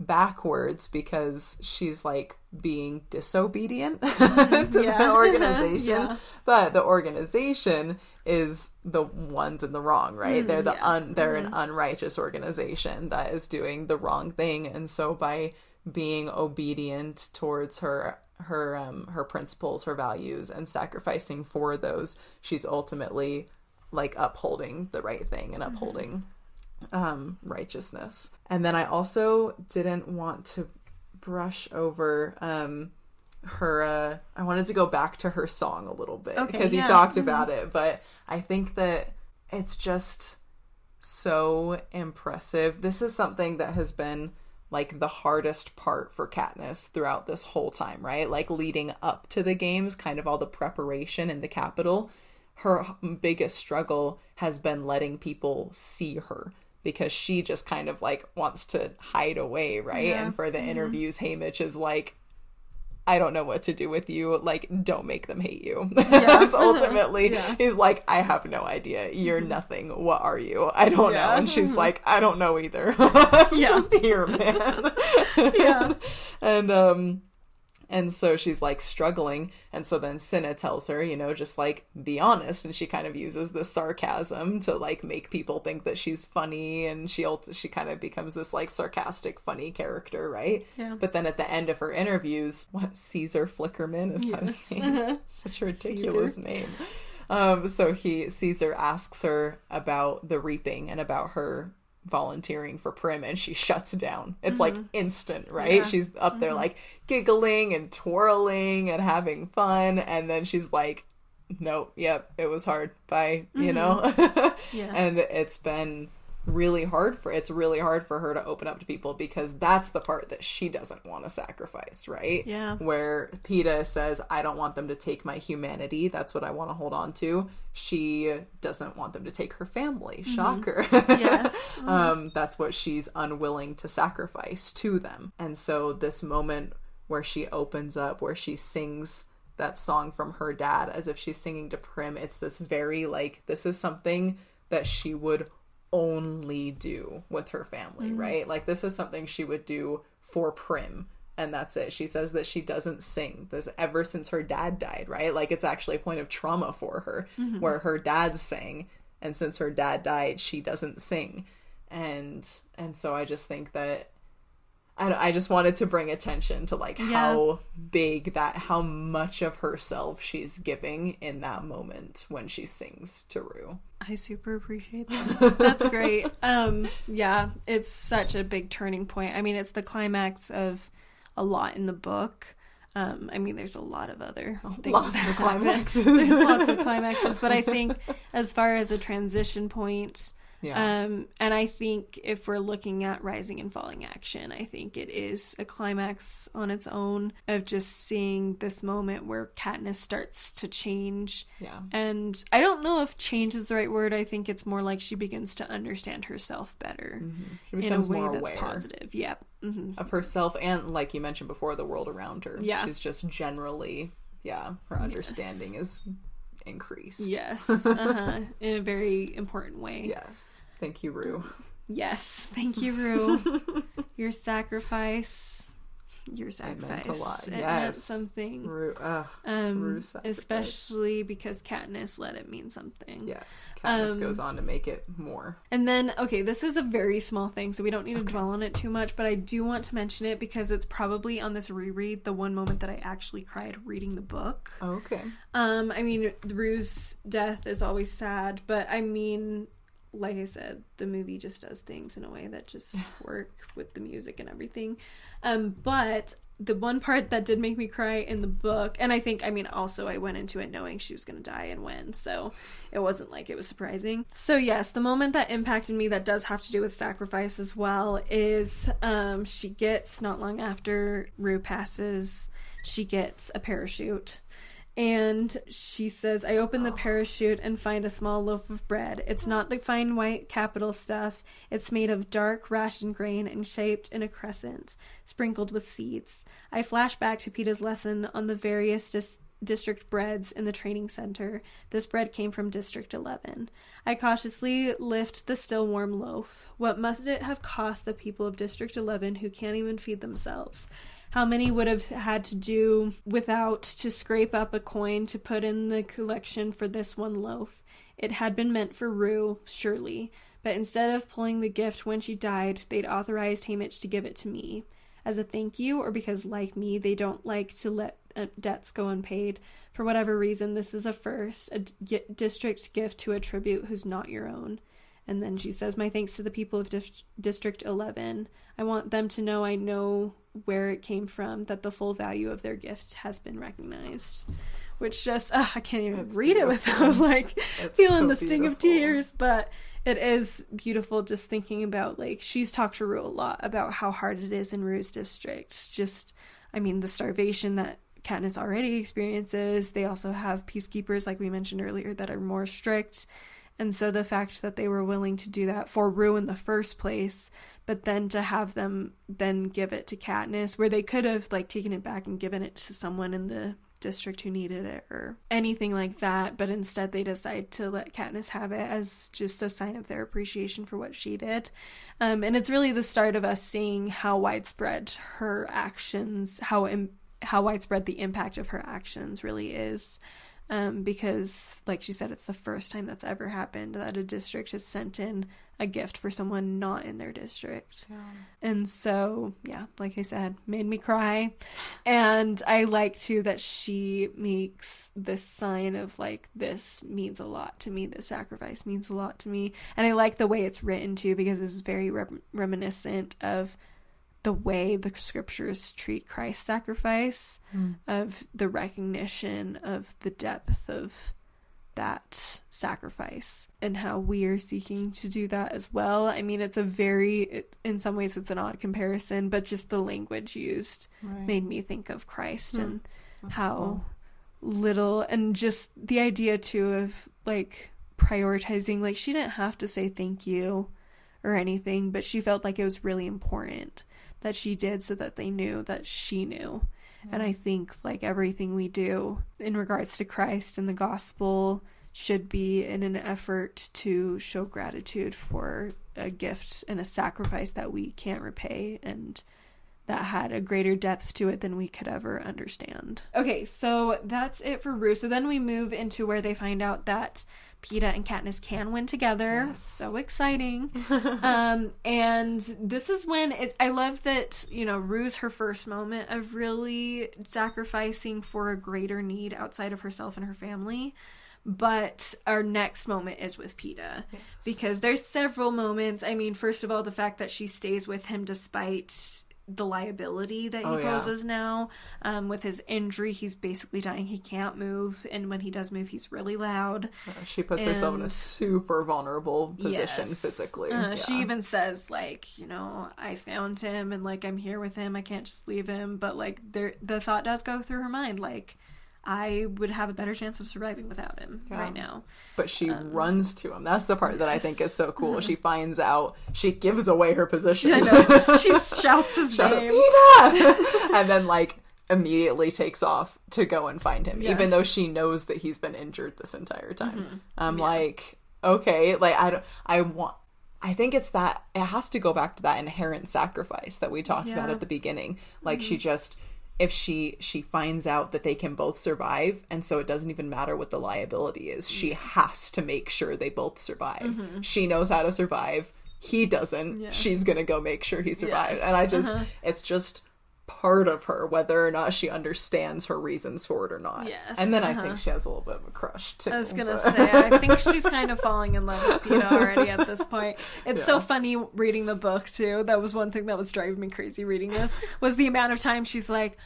[SPEAKER 2] backwards because she's like being disobedient to
[SPEAKER 1] Yeah.
[SPEAKER 2] the organization.
[SPEAKER 1] Yeah.
[SPEAKER 2] But the organization is the ones in the wrong, right? they're the
[SPEAKER 1] Mm, yeah.
[SPEAKER 2] un they're an unrighteous organization that is doing the wrong thing. And so by being obedient towards her her um her principles, her values and sacrificing for those, she's ultimately like upholding the right thing and upholding um righteousness. And then I also didn't want to brush over um her uh I wanted to go back to her song a little bit
[SPEAKER 1] Okay,
[SPEAKER 2] because you
[SPEAKER 1] yeah.
[SPEAKER 2] talked about it, but I think that it's just so impressive. This is something that has been like the hardest part for Katniss throughout this whole time, right? Like leading up to the games, kind of all the preparation in the Capitol. Her biggest struggle has been letting people see her because she just kind of like wants to hide away, right?
[SPEAKER 1] Yeah.
[SPEAKER 2] And for the interviews, Haymitch is like, I don't know what to do with you. Like, don't make them hate you. That's ultimately,
[SPEAKER 1] Yeah.
[SPEAKER 2] he's like, I have no idea. You're nothing. What are you? I don't
[SPEAKER 1] Yeah.
[SPEAKER 2] know. And she's like, I don't know either.
[SPEAKER 1] Yeah.
[SPEAKER 2] Just here, man.
[SPEAKER 1] Yeah.
[SPEAKER 2] and um and so she's like struggling. And so then Cinna tells her you know just like be honest. And she kind of uses this sarcasm to like make people think that she's funny. And she ult- she kind of becomes this like sarcastic funny character right?
[SPEAKER 1] Yeah.
[SPEAKER 2] but then at the end of her interviews what Caesar Flickerman? Is that his
[SPEAKER 1] Yes.
[SPEAKER 2] name? Such a ridiculous name. Um so he Caesar asks her about the reaping and about her volunteering for prim and she shuts down it's like instant right
[SPEAKER 1] Mm-hmm. Yeah. Mm-hmm.
[SPEAKER 2] she's up there like giggling and twirling and having fun and then she's like nope yep it was hard bye you know
[SPEAKER 1] Mm-hmm. Yeah.
[SPEAKER 2] and it's been really hard for it's really hard for her to open up to people because that's the part that she doesn't want to sacrifice right
[SPEAKER 1] Yeah.
[SPEAKER 2] where Peeta says, I don't want them to take my humanity. That's what I want to hold on to. She doesn't want them to take her family. Shocker.
[SPEAKER 1] Yes.
[SPEAKER 2] um, that's what she's unwilling to sacrifice to them. And so, this moment where she opens up, where she sings that song from her dad as if she's singing to Prim, it's this very like, this is something that she would only do with her family, mm. right? Like, this is something she would do for Prim. And that's it. She says that she doesn't sing this ever since her dad died, right? Like it's actually a point of trauma for her mm-hmm. where her dad sang and since her dad died, she doesn't sing. And and so I just think that I, I just wanted to bring attention to like how big that how much of herself she's giving in that moment when she sings to Rue.
[SPEAKER 1] I super appreciate that. That's great. Um, yeah, it's such a big turning point. I mean, it's the climax of a lot in the book. Um, I mean, there's a lot of other things
[SPEAKER 2] Lots
[SPEAKER 1] that
[SPEAKER 2] of climaxes.
[SPEAKER 1] There's lots of climaxes, but I think as far as a transition point,
[SPEAKER 2] Yeah.
[SPEAKER 1] um, and I think if we're looking at rising and falling action, I think it is a climax on its own of just seeing this moment where Katniss starts to change.
[SPEAKER 2] Yeah.
[SPEAKER 1] And I don't know if change is the right word. I think it's more like she begins to understand herself better
[SPEAKER 2] She
[SPEAKER 1] in a way
[SPEAKER 2] more
[SPEAKER 1] that's
[SPEAKER 2] aware.
[SPEAKER 1] positive. Yep. hmm
[SPEAKER 2] of herself and like you mentioned before the world around her
[SPEAKER 1] Yeah.
[SPEAKER 2] she's just generally yeah her understanding is increased
[SPEAKER 1] Yes. Uh-huh. in a very important way.
[SPEAKER 2] yes thank you rue
[SPEAKER 1] Yes. Thank you, Rue. Your sacrifice. Your
[SPEAKER 2] It
[SPEAKER 1] sacrifice.
[SPEAKER 2] meant a lot.
[SPEAKER 1] It meant something.
[SPEAKER 2] rue uh,
[SPEAKER 1] Um, especially because Katniss let it mean something.
[SPEAKER 2] yes Katniss
[SPEAKER 1] Um,
[SPEAKER 2] goes on to make it more
[SPEAKER 1] And then, okay, this is a very small thing, so we don't need to dwell on it too much, but I do want to mention it because it's probably on this reread the one moment that I actually cried reading the book.
[SPEAKER 2] okay
[SPEAKER 1] Um, I mean, Rue's death is always sad, but I mean, like I said, the movie just does things in a way that just work with the music and everything. Um, but the one part that did make me cry in the book, and I think, I mean, also I went into it knowing she was going to die and when, so it wasn't like it was surprising. So, yes, the moment that impacted me that does have to do with sacrifice as well is um, she gets, not long after Rue passes, she gets a parachute. And she says, I open the oh. parachute and find a small loaf of bread. It's not the fine white Capitol stuff. It's made of dark ration grain and shaped in a crescent, sprinkled with seeds. I flash back to Peeta's lesson on the various dis- district breads in the training center. This bread came from District 11. I cautiously lift the still warm loaf. What must it have cost the people of District 11 who can't even feed themselves? How many would have had to do without to scrape up a coin to put in the collection for this one loaf? It had been meant for Rue, surely, but instead of pulling the gift when she died, they'd authorized Haymitch to give it to me as a thank you or because, like me, they don't like to let uh, debts go unpaid. For whatever reason, this is a first, a d- district gift to a tribute who's not your own. And then she says, My thanks to the people of Dif- District 11. I want them to know I know where it came from, that the full value of their gift has been recognized. Which just, uh, I can't even read
[SPEAKER 2] beautiful.
[SPEAKER 1] it without like feeling
[SPEAKER 2] so
[SPEAKER 1] the sting of tears. But it is beautiful just thinking about like she's talked to Rue a lot about how hard it is in Rue's district. Just I mean the starvation that Katniss already experiences. They also have peacekeepers like we mentioned earlier that are more strict. And so the fact that they were willing to do that for Rue in the first place, but then to have them then give it to Katniss, where they could have like taken it back and given it to someone in the district who needed it or anything like that, but instead they decide to let Katniss have it as just a sign of their appreciation for what she did. Um, and it's really the start of us seeing how widespread her actions, how Im- how widespread the impact of her actions really is. Um, because, like she said, it's the first time that's ever happened that a district has sent in a gift for someone not in their district. And so, yeah, like I said, made me cry. And I like too that she makes this sign of like, this means a lot to me. This sacrifice means a lot to me. And I like the way it's written too, because it's very rem- reminiscent of the way the scriptures treat Christ's sacrifice, of the recognition of the depth of that sacrifice and how we are seeking to do that as well. I mean, it's a very, it, in some ways, it's an odd comparison, but just the language used
[SPEAKER 2] Right.
[SPEAKER 1] made me think of Christ
[SPEAKER 2] Hmm.
[SPEAKER 1] and
[SPEAKER 2] That's
[SPEAKER 1] how
[SPEAKER 2] cool.
[SPEAKER 1] little, and just the idea too of like prioritizing, like, she didn't have to say thank you or anything, but she felt like it was really important that she did so that they knew that she knew. And mm. I think like everything we do in regards to Christ and the gospel should be in an effort to show gratitude for a gift and a sacrifice that we can't repay and that had a greater depth to it than we could ever understand. Okay, so that's it for Rue. So then we move into where they find out that Peeta and Katniss can win together.
[SPEAKER 2] Yes.
[SPEAKER 1] So exciting. um, and this is when it, I love that, you know, Rue's her first moment of really sacrificing for a greater need outside of herself and her family. But our next moment is with Peeta because there's several moments. I mean, first of all, the fact that she stays with him despite the liability that he
[SPEAKER 2] Oh, yeah.
[SPEAKER 1] poses now. Um, with his injury, he's basically dying. He can't move, and when he does move, he's really loud.
[SPEAKER 2] She puts herself in a super vulnerable position
[SPEAKER 1] Yes.
[SPEAKER 2] physically.
[SPEAKER 1] Uh,
[SPEAKER 2] yeah.
[SPEAKER 1] She even says like, you know, I found him and like I'm here with him. I can't just leave him. But like, there, the thought does go through her mind like, I would have a better chance of surviving without him
[SPEAKER 2] Yeah.
[SPEAKER 1] right now.
[SPEAKER 2] but she runs to him. That's the part that I think is so cool. She finds out, she gives away her position.
[SPEAKER 1] I know. she shouts his
[SPEAKER 2] Shout out,
[SPEAKER 1] name.
[SPEAKER 2] "Peeta!" and then like immediately takes off to go and find him, even
[SPEAKER 1] Yes. Mm-hmm.
[SPEAKER 2] though she knows that he's been injured this entire time. I'm like, okay, like I don't, I want. I think it's that it has to go back to that inherent sacrifice that we talked about
[SPEAKER 1] Yeah. Mm-hmm.
[SPEAKER 2] at the beginning. Like she just if she she finds out that they can both survive and so it doesn't even matter what the liability is. She has to make sure they both survive. She knows how to survive. He doesn't.
[SPEAKER 1] Mm-hmm. Yeah.
[SPEAKER 2] She's to go make sure he survives.
[SPEAKER 1] Yes.
[SPEAKER 2] And I just
[SPEAKER 1] Uh-huh.
[SPEAKER 2] it's just part of her whether or not she understands her reasons for it or not.
[SPEAKER 1] Yes,
[SPEAKER 2] And then I
[SPEAKER 1] uh-huh.
[SPEAKER 2] think she has a little bit of a crush too.
[SPEAKER 1] I was gonna
[SPEAKER 2] but-
[SPEAKER 1] say, I think she's kind of falling in love with Peeta already at this point. It's so funny reading the book too. That was one thing that was driving me crazy reading this was the amount of time she's like,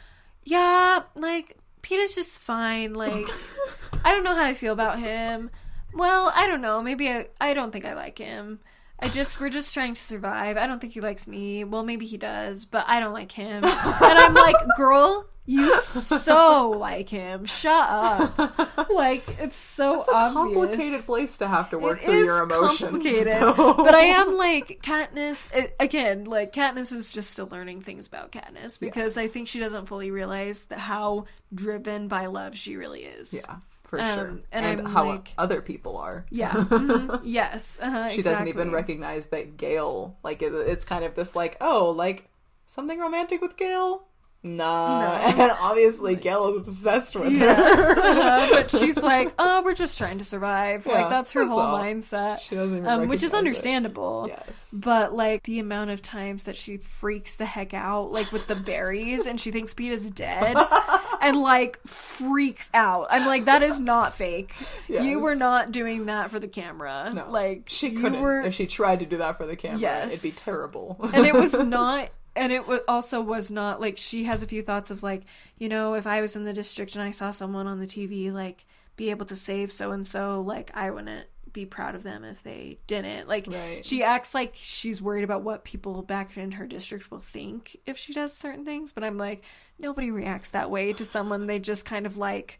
[SPEAKER 1] "Yeah, like Peeta's just fine. Like, I don't know how I feel about him. Well, I don't know. Maybe I, I don't think I like him. I just we're just trying to survive. I don't think he likes me. Well, maybe he does, but I don't like him. and I'm like, girl, You so like him. Shut up. Like it's so
[SPEAKER 2] It's a
[SPEAKER 1] obvious.
[SPEAKER 2] complicated place to have to work
[SPEAKER 1] It
[SPEAKER 2] through your emotions.
[SPEAKER 1] complicated, but I am like Katniss it, again. Like Katniss is just still learning things about Katniss because I think she doesn't fully realize that how driven by love she really is.
[SPEAKER 2] Yeah, for
[SPEAKER 1] Um,
[SPEAKER 2] sure.
[SPEAKER 1] and
[SPEAKER 2] And, how
[SPEAKER 1] like-
[SPEAKER 2] other people are.
[SPEAKER 1] Yeah. mhm, Yes. Uh-huh,
[SPEAKER 2] she doesn't even recognize that Gale, like, it, it's kind of this, like, oh, like, something romantic with Gale? Nah.
[SPEAKER 1] No.
[SPEAKER 2] And obviously, Gale is obsessed with
[SPEAKER 1] Yes,
[SPEAKER 2] her.
[SPEAKER 1] uh-huh, but she's like, oh, we're just trying to survive.
[SPEAKER 2] Yeah,
[SPEAKER 1] like that's her
[SPEAKER 2] that's
[SPEAKER 1] whole
[SPEAKER 2] all.
[SPEAKER 1] mindset,
[SPEAKER 2] She doesn't even
[SPEAKER 1] um, which is
[SPEAKER 2] recognize it.
[SPEAKER 1] understandable.
[SPEAKER 2] Yes.
[SPEAKER 1] But like the amount of times that she freaks the heck out, like with the berries, and she thinks Peeta's dead, and like freaks out. I'm like, that is not fake. You were not doing that for the camera.
[SPEAKER 2] No,
[SPEAKER 1] like
[SPEAKER 2] she couldn't.
[SPEAKER 1] were-
[SPEAKER 2] If she tried to do that for the camera,
[SPEAKER 1] Yes.
[SPEAKER 2] it'd be terrible.
[SPEAKER 1] and it was not and it also was not like she has a few thoughts of like you know if i was in the district and i saw someone on the tv like be able to save so and so like i wouldn't be proud of them if they didn't like
[SPEAKER 2] Right.
[SPEAKER 1] she acts like she's worried about what people back in her district will think if she does certain things but i'm like nobody reacts that way to someone they just kind of like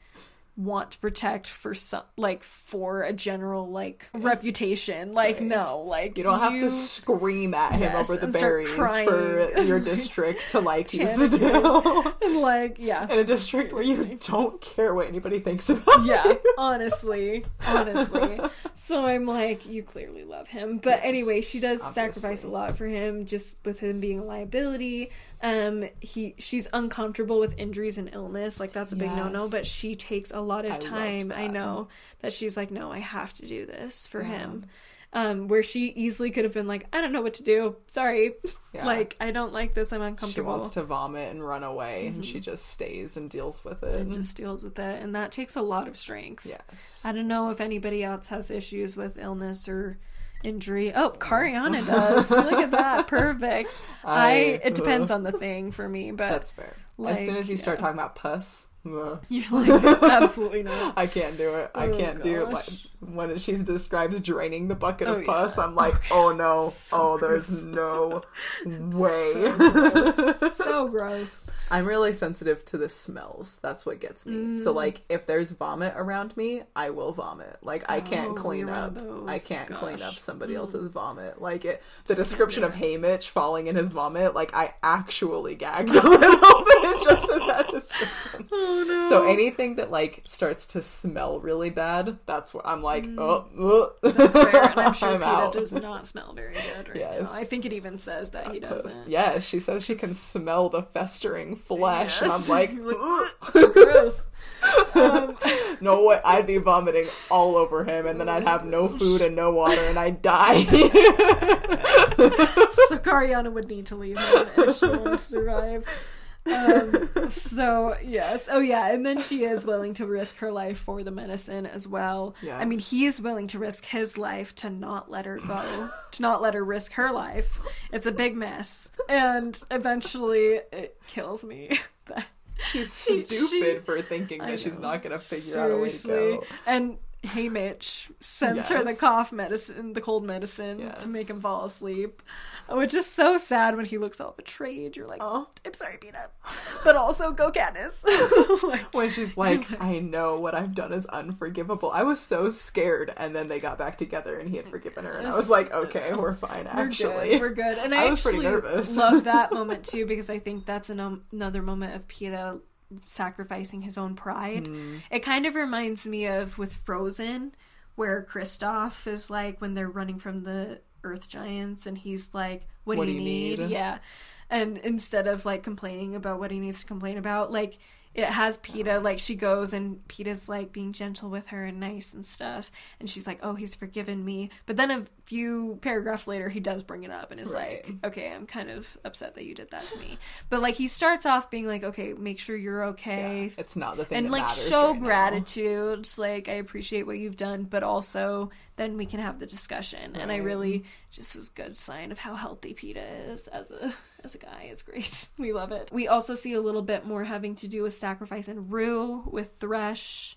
[SPEAKER 1] want to protect for some like for a general like reputation. Like
[SPEAKER 2] Right.
[SPEAKER 1] no like
[SPEAKER 2] You don't have
[SPEAKER 1] you-
[SPEAKER 2] to scream at him
[SPEAKER 1] Yes,
[SPEAKER 2] over the berries for your district to like you
[SPEAKER 1] Can't
[SPEAKER 2] still.
[SPEAKER 1] and like yeah
[SPEAKER 2] In a district where you don't care what anybody thinks about
[SPEAKER 1] yeah
[SPEAKER 2] you.
[SPEAKER 1] honestly honestly. So i'm like you clearly love him. But
[SPEAKER 2] Yes,
[SPEAKER 1] anyway she does sacrifice a lot for him just with him being a liability um he she's uncomfortable with injuries and illness. Like that's a big no-no but she takes a lot of
[SPEAKER 2] I
[SPEAKER 1] time i know that she's like no i have to do this for
[SPEAKER 2] Yeah.
[SPEAKER 1] him. Um where she easily could have been like i don't know what to do. Sorry.
[SPEAKER 2] Yeah.
[SPEAKER 1] like i don't like this. I'm uncomfortable.
[SPEAKER 2] She wants to vomit and run away, and she just stays and deals with it.
[SPEAKER 1] and just deals with it and that takes a lot of strength.
[SPEAKER 2] Yes.
[SPEAKER 1] I don't know if anybody else has issues with illness or injury. Oh, Cariana does. Look at that. Perfect. I,
[SPEAKER 2] I-
[SPEAKER 1] it depends on the thing for me, but
[SPEAKER 2] That's fair. As soon as you start talking about pus, ugh,
[SPEAKER 1] you're like absolutely not.
[SPEAKER 2] I can't do it. I
[SPEAKER 1] Oh,
[SPEAKER 2] can't do it. Like, when she describes draining the bucket
[SPEAKER 1] Oh,
[SPEAKER 2] of pus,
[SPEAKER 1] yeah.
[SPEAKER 2] I'm like, oh no,
[SPEAKER 1] So
[SPEAKER 2] oh,
[SPEAKER 1] gross.
[SPEAKER 2] there's no way.
[SPEAKER 1] So gross. so gross.
[SPEAKER 2] I'm really sensitive to the smells. That's what gets me. So
[SPEAKER 1] Mm.
[SPEAKER 2] like if there's vomit around me, I will vomit. Like I can't
[SPEAKER 1] Oh,
[SPEAKER 2] clean up. I can't clean up somebody
[SPEAKER 1] Mm.
[SPEAKER 2] else's vomit. Like it the
[SPEAKER 1] Just
[SPEAKER 2] description of
[SPEAKER 1] it.
[SPEAKER 2] Haymitch falling in his vomit, like I actually gagged a little bit just in that description.
[SPEAKER 1] Oh no.
[SPEAKER 2] So anything that like starts to smell really bad, that's what I'm like, oh, ugh.
[SPEAKER 1] That's fair, and I'm sure
[SPEAKER 2] I'm out.
[SPEAKER 1] does not smell very good right
[SPEAKER 2] Yes.
[SPEAKER 1] now. I think it even says that he doesn't.
[SPEAKER 2] Yes, she says she can smell the festering flesh, and I'm
[SPEAKER 1] Yes.
[SPEAKER 2] like,
[SPEAKER 1] Gross. Um,
[SPEAKER 2] no way, I'd be vomiting all over him, and then I'd have no food and no water, and I'd die.
[SPEAKER 1] so Cariana would need to leave him if she wanted to survive. Um, so yes, oh yeah, and then she is willing to risk her life for the medicine as well. I mean, he is willing to risk his life to not let her go, to not let her risk her life. It's a big mess, and eventually it kills me. that
[SPEAKER 2] He's stupid
[SPEAKER 1] she-
[SPEAKER 2] for thinking that she's not gonna figure out a way to
[SPEAKER 1] Seriously.
[SPEAKER 2] go.
[SPEAKER 1] And Haymitch sends her the cough medicine, the cold medicine to make him fall asleep. Which is so sad when he looks all betrayed. You're like,
[SPEAKER 2] Oh.
[SPEAKER 1] I'm sorry, Peanut. But also go Katniss. like,
[SPEAKER 2] When she's like, I know what I've done is unforgivable. I was so scared, and then they got back together, and he had forgiven her, and I was like, okay, we're fine.
[SPEAKER 1] we're
[SPEAKER 2] Actually,
[SPEAKER 1] good. We're good. And I,
[SPEAKER 2] I was pretty nervous.
[SPEAKER 1] love that moment too because I think that's an, another moment of Peeta sacrificing his own pride.
[SPEAKER 2] Hmm.
[SPEAKER 1] It kind of reminds me of with Frozen, where Kristoff is like when they're running from the Earth Giants, and he's like, "What, do you need? Yeah, and instead of like complaining about what he needs to complain about, like it has Peeta like she goes and Peeta's like being gentle with her and nice and stuff, and she's like, "Oh, he's forgiven me." But then few paragraphs later, he does bring it up and is
[SPEAKER 2] Right.
[SPEAKER 1] like, "Okay, I'm kind of upset that you did that to me." But like he starts off being like, "Okay, make sure you're okay."
[SPEAKER 2] Yeah, it's not the thing
[SPEAKER 1] and like show
[SPEAKER 2] right
[SPEAKER 1] gratitude Just, like i appreciate what you've done but also then we can have the discussion. And i really mm. just is good sign of how healthy Peeta is as a as a guy. It's great. We love it. We also see a little bit more having to do with sacrifice and rue with thresh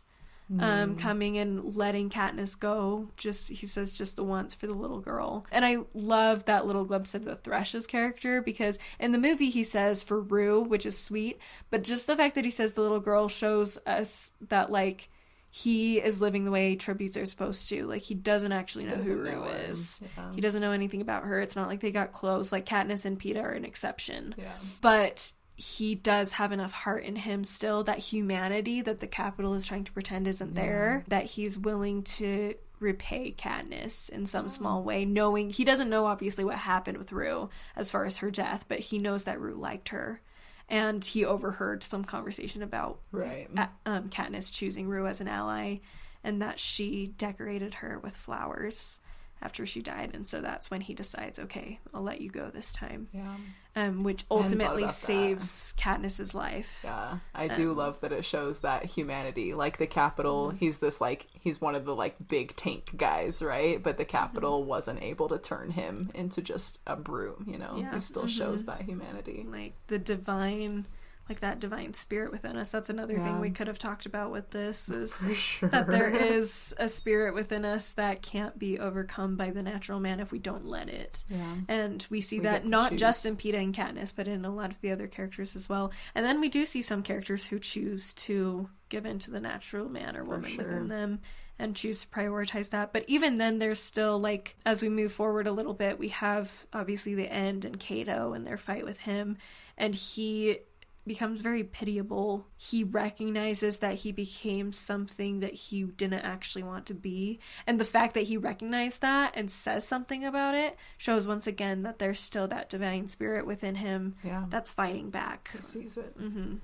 [SPEAKER 1] um, coming and letting Katniss go. Just he says just the once for the little girl, and I love that little glimpse of the Thresh's character because in the movie he says for Rue, which is sweet, but just the fact that he says the little girl shows us that like he is living the way tributes are supposed to. Like he doesn't actually know
[SPEAKER 2] Doesn't
[SPEAKER 1] who Rue
[SPEAKER 2] know
[SPEAKER 1] is.
[SPEAKER 2] Yeah.
[SPEAKER 1] He doesn't know anything about her. It's not like they got close. Like Katniss and Peeta are an exception
[SPEAKER 2] Yeah.
[SPEAKER 1] but he does have enough heart in him still that humanity that the Capitol is trying to pretend isn't there that he's willing to repay Katniss in some small way knowing he doesn't know obviously what happened with Rue as far as her death but he knows that Rue liked her. And he overheard some conversation about
[SPEAKER 2] Right.
[SPEAKER 1] uh, um, Katniss choosing Rue as an ally and that she decorated her with flowers after she died and so that's when he decides okay I'll let you go this time
[SPEAKER 2] Yeah.
[SPEAKER 1] um, which ultimately
[SPEAKER 2] about that.
[SPEAKER 1] saves Katniss's life.
[SPEAKER 2] Yeah, I do
[SPEAKER 1] Um,
[SPEAKER 2] love that it shows that humanity. Like the Capitol,
[SPEAKER 1] Mm-hmm.
[SPEAKER 2] he's this like he's one of the like big tank guys, right? But the Capitol
[SPEAKER 1] Mm-hmm.
[SPEAKER 2] wasn't able to turn him into just a broom. You know,
[SPEAKER 1] Yeah,
[SPEAKER 2] he still shows that humanity.
[SPEAKER 1] Like the divine, like that divine spirit within us. That's another
[SPEAKER 2] Yeah.
[SPEAKER 1] thing we could have talked about with this is
[SPEAKER 2] sure.
[SPEAKER 1] that there is a spirit within us that can't be overcome by the natural man if we don't let it.
[SPEAKER 2] Yeah.
[SPEAKER 1] And we see
[SPEAKER 2] We
[SPEAKER 1] that not
[SPEAKER 2] choose.
[SPEAKER 1] just in Peeta and Katniss, but in a lot of the other characters as well. And then we do see some characters who choose to give in to the natural man or woman
[SPEAKER 2] sure.
[SPEAKER 1] within them and choose to prioritize that. But even then, there's still like, as we move forward a little bit, we have obviously the end and Cato and their fight with him. And he becomes very pitiable. He recognizes that he became something that he didn't actually want to be. And the fact that he recognized that and says something about it shows once again that there's still that divine spirit within him
[SPEAKER 2] Yeah.
[SPEAKER 1] that's fighting back.
[SPEAKER 2] He sees it.
[SPEAKER 1] hmm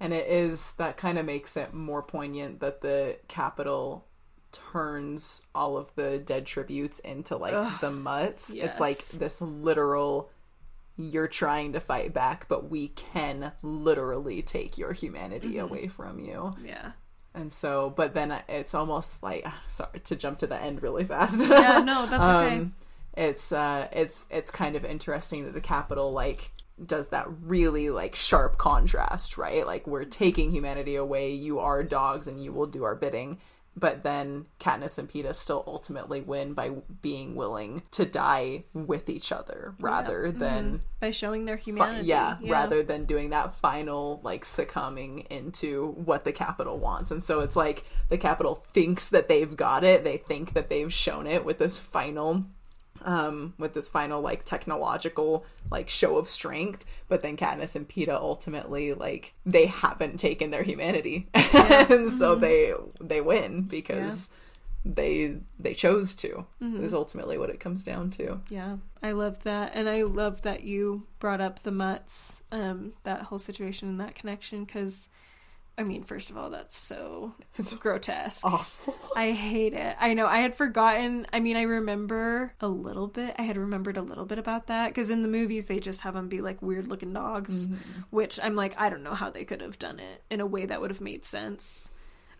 [SPEAKER 2] And it is that kind of makes it more poignant that the Capitol turns all of the dead tributes into like
[SPEAKER 1] Ugh,
[SPEAKER 2] the mutts. It's like this literal you're trying to fight back, but we can literally take your humanity
[SPEAKER 1] Mm-hmm.
[SPEAKER 2] away from you.
[SPEAKER 1] Yeah.
[SPEAKER 2] And so, but then it's almost like sorry to jump to the end really fast.
[SPEAKER 1] Yeah, no, that's okay.
[SPEAKER 2] Um, it's uh, it's it's kind of interesting that the Capitol like does that really like sharp contrast, right? Like we're taking humanity away. You are dogs, and you will do our bidding. But then Katniss and Peeta still ultimately win by being willing to die with each other rather mm-hmm. than
[SPEAKER 1] By showing their
[SPEAKER 2] fi-
[SPEAKER 1] humanity.
[SPEAKER 2] yeah, rather than doing that final like succumbing into what the Capitol wants. And so it's like the Capitol thinks that they've got it. They think that they've shown it with this final um with this final like technological like show of strength but then Katniss and Peeta ultimately like they haven't taken their humanity. And so they they win because they they chose to is ultimately what it comes down to.
[SPEAKER 1] Yeah, I love that, and I love that you brought up the mutts, um, that whole situation and that connection. Because, I mean, first of all, that's so
[SPEAKER 2] It's
[SPEAKER 1] grotesque.
[SPEAKER 2] awful
[SPEAKER 1] I hate it. I know. I had forgotten. I mean, I remember a little bit. I had remembered a little bit about that because in the movies they just have them be like weird looking dogs, mm-hmm. which I'm like, I don't know how they could have done it in a way that would have made sense.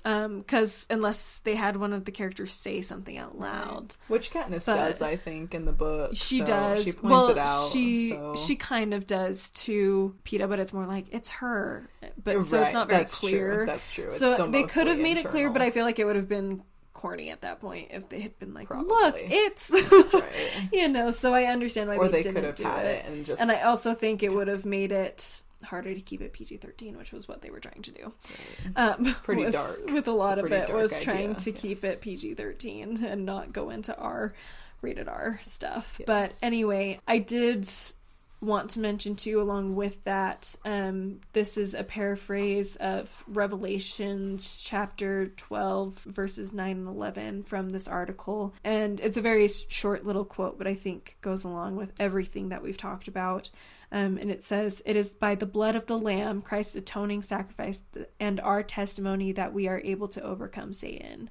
[SPEAKER 1] Um, because unless they had one of the characters say something out loud,
[SPEAKER 2] Which Katniss
[SPEAKER 1] But-
[SPEAKER 2] does, I think, in the book.
[SPEAKER 1] she
[SPEAKER 2] so
[SPEAKER 1] does.
[SPEAKER 2] She points
[SPEAKER 1] well,
[SPEAKER 2] it out.
[SPEAKER 1] she
[SPEAKER 2] so-
[SPEAKER 1] she kind of does to Peeta, but it's more like it's her. But so it's not very
[SPEAKER 2] that's
[SPEAKER 1] clear.
[SPEAKER 2] True. That's true.
[SPEAKER 1] So they could have made it clear, but. I feel like it would have been corny at that point if they had been like, "Look, it's,"
[SPEAKER 2] Right.
[SPEAKER 1] you know. So I understand why
[SPEAKER 2] Or
[SPEAKER 1] they,
[SPEAKER 2] they could
[SPEAKER 1] didn't
[SPEAKER 2] have
[SPEAKER 1] do
[SPEAKER 2] had
[SPEAKER 1] it.
[SPEAKER 2] it and just.
[SPEAKER 1] And I also think it would have made it harder to keep it PG thirteen, which was what they were trying to do. Um, it's
[SPEAKER 2] pretty dark.
[SPEAKER 1] With a lot of
[SPEAKER 2] a pretty
[SPEAKER 1] it was
[SPEAKER 2] idea,
[SPEAKER 1] trying to keep it PG thirteen and not go into R rated R stuff.
[SPEAKER 2] Yes.
[SPEAKER 1] But anyway, I did want to mention too along with that um this is a paraphrase of revelations chapter 12 verses 9 and 11 from this article and it's a very short little quote but i think goes along with everything that we've talked about um, and it says, It is by the blood of the Lamb, Christ's atoning sacrifice, and our testimony that we are able to overcome Satan.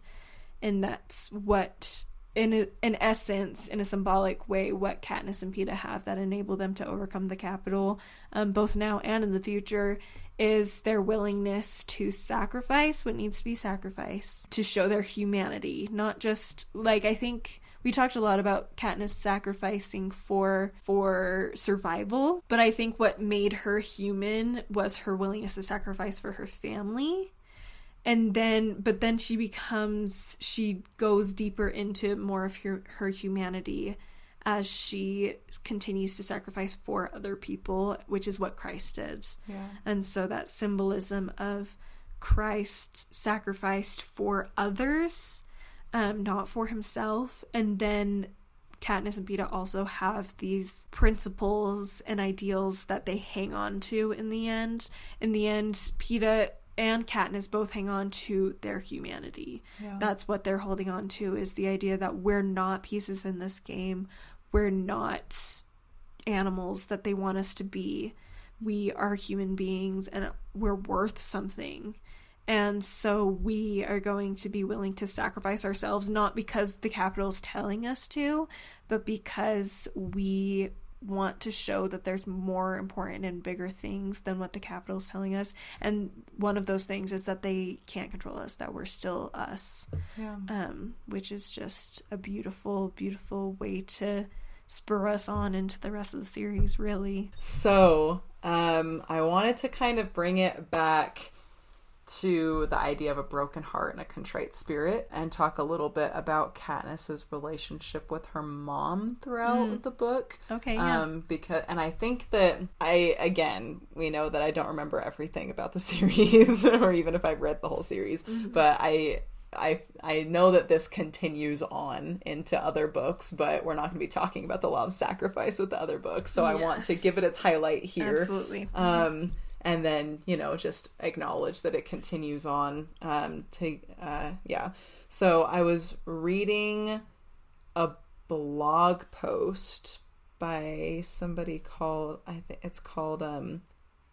[SPEAKER 1] And that's what, in, a, in essence, in a symbolic way, what Katniss and Peeta have that enable them to overcome the Capitol, um, both now and in the future, is their willingness to sacrifice what needs to be sacrificed to show their humanity. Not just, like, I think we talked a lot about Katniss sacrificing for for survival, but I think what made her human was her willingness to sacrifice for her family and then but then she becomes she goes deeper into more of her, her humanity as she continues to sacrifice for other people which is what christ did
[SPEAKER 2] Yeah.
[SPEAKER 1] and so that symbolism of christ sacrificed for others um not for himself and then Katniss and Peeta also have these principles and ideals that they hang on to in the end. In the end, Peeta and Katniss both hang on to their humanity.
[SPEAKER 2] Yeah.
[SPEAKER 1] That's what they're holding on to is the idea that we're not pieces in this game. We're not animals that they want us to be. We are human beings and we're worth something. And so we are going to be willing to sacrifice ourselves, not because the Capitol is telling us to, but because we want to show that there's more important and bigger things than what the Capitol is telling us. And one of those things is that they can't control us, that we're still us,
[SPEAKER 2] Yeah.
[SPEAKER 1] um, which is just a beautiful, beautiful way to spur us on into the rest of the series, really.
[SPEAKER 2] So, um, I wanted to kind of bring it back to the idea of a broken heart and a contrite spirit and talk a little bit about Katniss's relationship with her mom throughout the book.
[SPEAKER 1] Okay, yeah.
[SPEAKER 2] Um, because and I think that I again we know that I don't remember everything about the series or even if I've read the whole series, but I I I know that this continues on into other books, but we're not going to be talking about the law of sacrifice with the other books. So I want to give it its highlight here.
[SPEAKER 1] Absolutely.
[SPEAKER 2] Um, and then you know just acknowledge that it continues on. Um, to uh, yeah. So I was reading a blog post by somebody called I think it's called um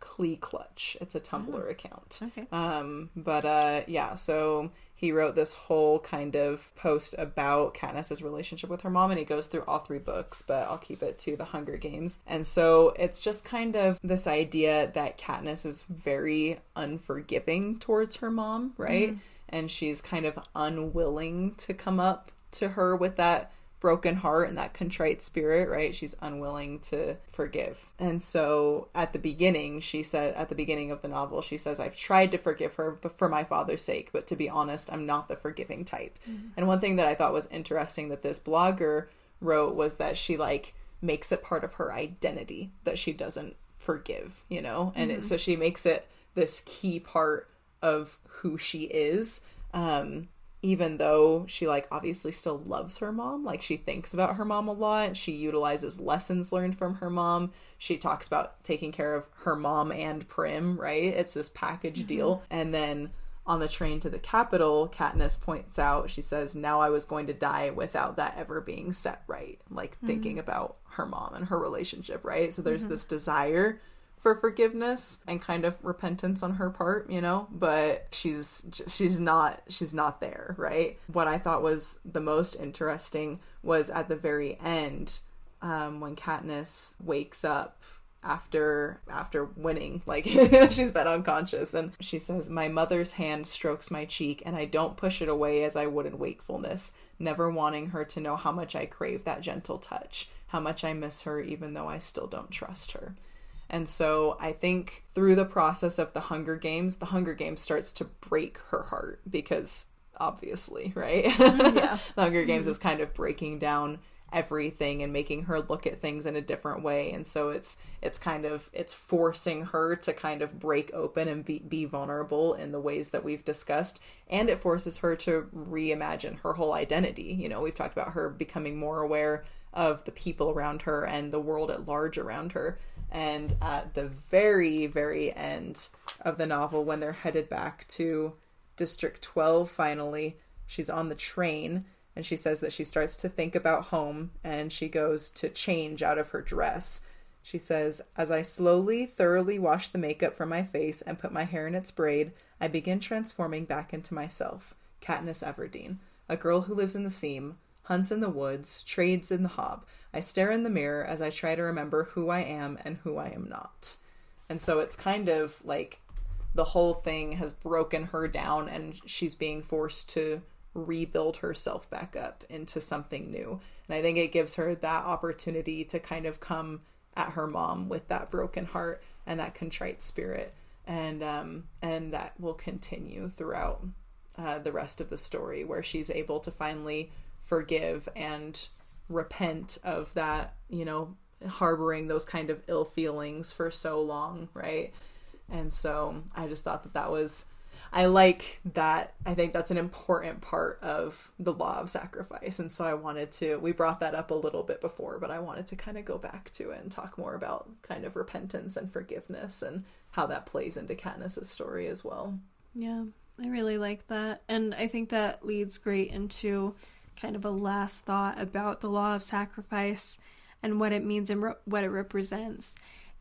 [SPEAKER 2] Clee Clutch. It's a Tumblr account.
[SPEAKER 1] Okay.
[SPEAKER 2] Um, but uh, yeah, so he wrote this whole kind of post about Katniss's relationship with her mom, and he goes through all three books, but I'll keep it to the Hunger Games. And so it's just kind of this idea that Katniss is very unforgiving towards her mom, right? Mm-hmm. And she's kind of unwilling to come up to her with that broken heart and that contrite spirit, right? She's unwilling to forgive. And so at the beginning, she said, at the beginning of the novel, she says, I've tried to forgive her but for my father's sake, but to be honest, I'm not the forgiving type. And one thing that I thought was interesting that this blogger wrote was that she like makes it part of her identity that she doesn't forgive, you know? And it, so she makes it this key part of who she is. Um, even though she like obviously still loves her mom like she thinks about her mom a lot she utilizes lessons learned from her mom she talks about taking care of her mom and prim right? It's this package mm-hmm. deal. And then on the train to the Capitol katniss points out she says now i was going to die without that ever being set right like thinking mm-hmm. about her mom and her relationship right? So there's mm-hmm. this desire for forgiveness and kind of repentance on her part, you know, but she's she's not she's not there, right? What I thought was the most interesting was at the very end um, when Katniss wakes up after after winning. Like she's been unconscious and she says my mother's hand strokes my cheek and i don't push it away as i would in wakefulness never wanting her to know how much i crave that gentle touch how much i miss her even though i still don't trust her and so I think through the process of the Hunger Games, the Hunger Games starts to break her heart because obviously, right?
[SPEAKER 1] Mm-hmm, yeah.
[SPEAKER 2] the Hunger Games mm-hmm. is kind of breaking down everything and making her look at things in a different way and so it's it's kind of it's forcing her to kind of break open and be, be vulnerable in the ways that we've discussed and it forces her to reimagine her whole identity you know we've talked about her becoming more aware of the people around her and the world at large around her. And at the very very end of the novel when they're headed back to district 12 finally she's on the train and she says that she starts to think about home and she goes to change out of her dress. She says as i slowly thoroughly wash the makeup from my face and put my hair in its braid i begin transforming back into myself. Katniss everdeen a girl who lives in the seam hunts in the woods trades in the hob i stare in the mirror as i try to remember who i am and who i am not and so it's kind of like the whole thing has broken her down and she's being forced to rebuild herself back up into something new. And I think it gives her that opportunity to kind of come at her mom with that broken heart and that contrite spirit. and um, and that will continue throughout uh, the rest of the story, where she's able to finally forgive and repent of that, you know, harboring those kind of ill feelings for so long, right? And so I just thought that that was I like that. I think that's an important part of the law of sacrifice. And so I wanted to, we brought that up a little bit before, but I wanted to kind of go back to it and talk more about kind of repentance and forgiveness and how that plays into Katniss's story as well.
[SPEAKER 1] Yeah, I really like that. And I think that leads great into kind of a last thought about the law of sacrifice and what it means and re- what it represents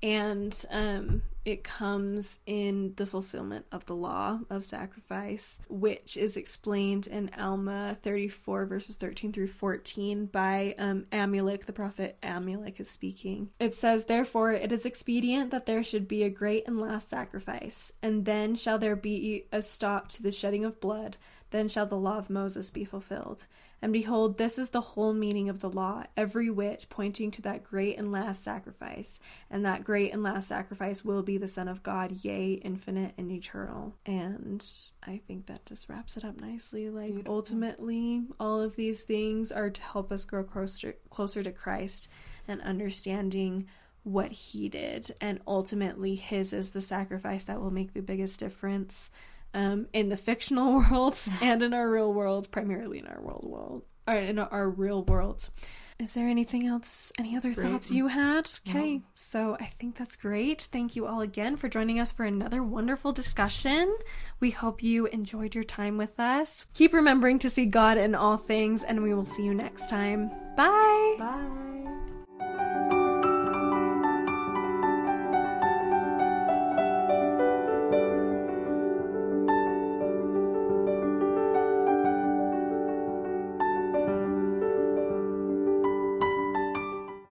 [SPEAKER 1] and um, it comes in the fulfillment of the law of sacrifice, which is explained in Alma 34, verses 13 through 14, by um, Amulek, the prophet Amulek is speaking. It says, Therefore, it is expedient that there should be a great and last sacrifice, and then shall there be a stop to the shedding of blood, then shall the law of Moses be fulfilled. And behold, this is the whole meaning of the law, every whit pointing to that great and last sacrifice. And that great and last sacrifice will be the Son of God, yea, infinite and eternal. And I think that just wraps it up nicely. Like, Beautiful. ultimately, all of these things are to help us grow closer, closer to Christ and understanding what he did. And ultimately, his is the sacrifice that will make the biggest difference um, in the fictional worlds and in our real world, primarily in our world world or in our real worlds. Is there anything else? Any other thoughts you had? Okay, no. so I think that's great. Thank you all again for joining us for another wonderful discussion. We hope you enjoyed your time with us. Keep remembering to see God in all things, and we will see you next time. Bye.
[SPEAKER 2] Bye.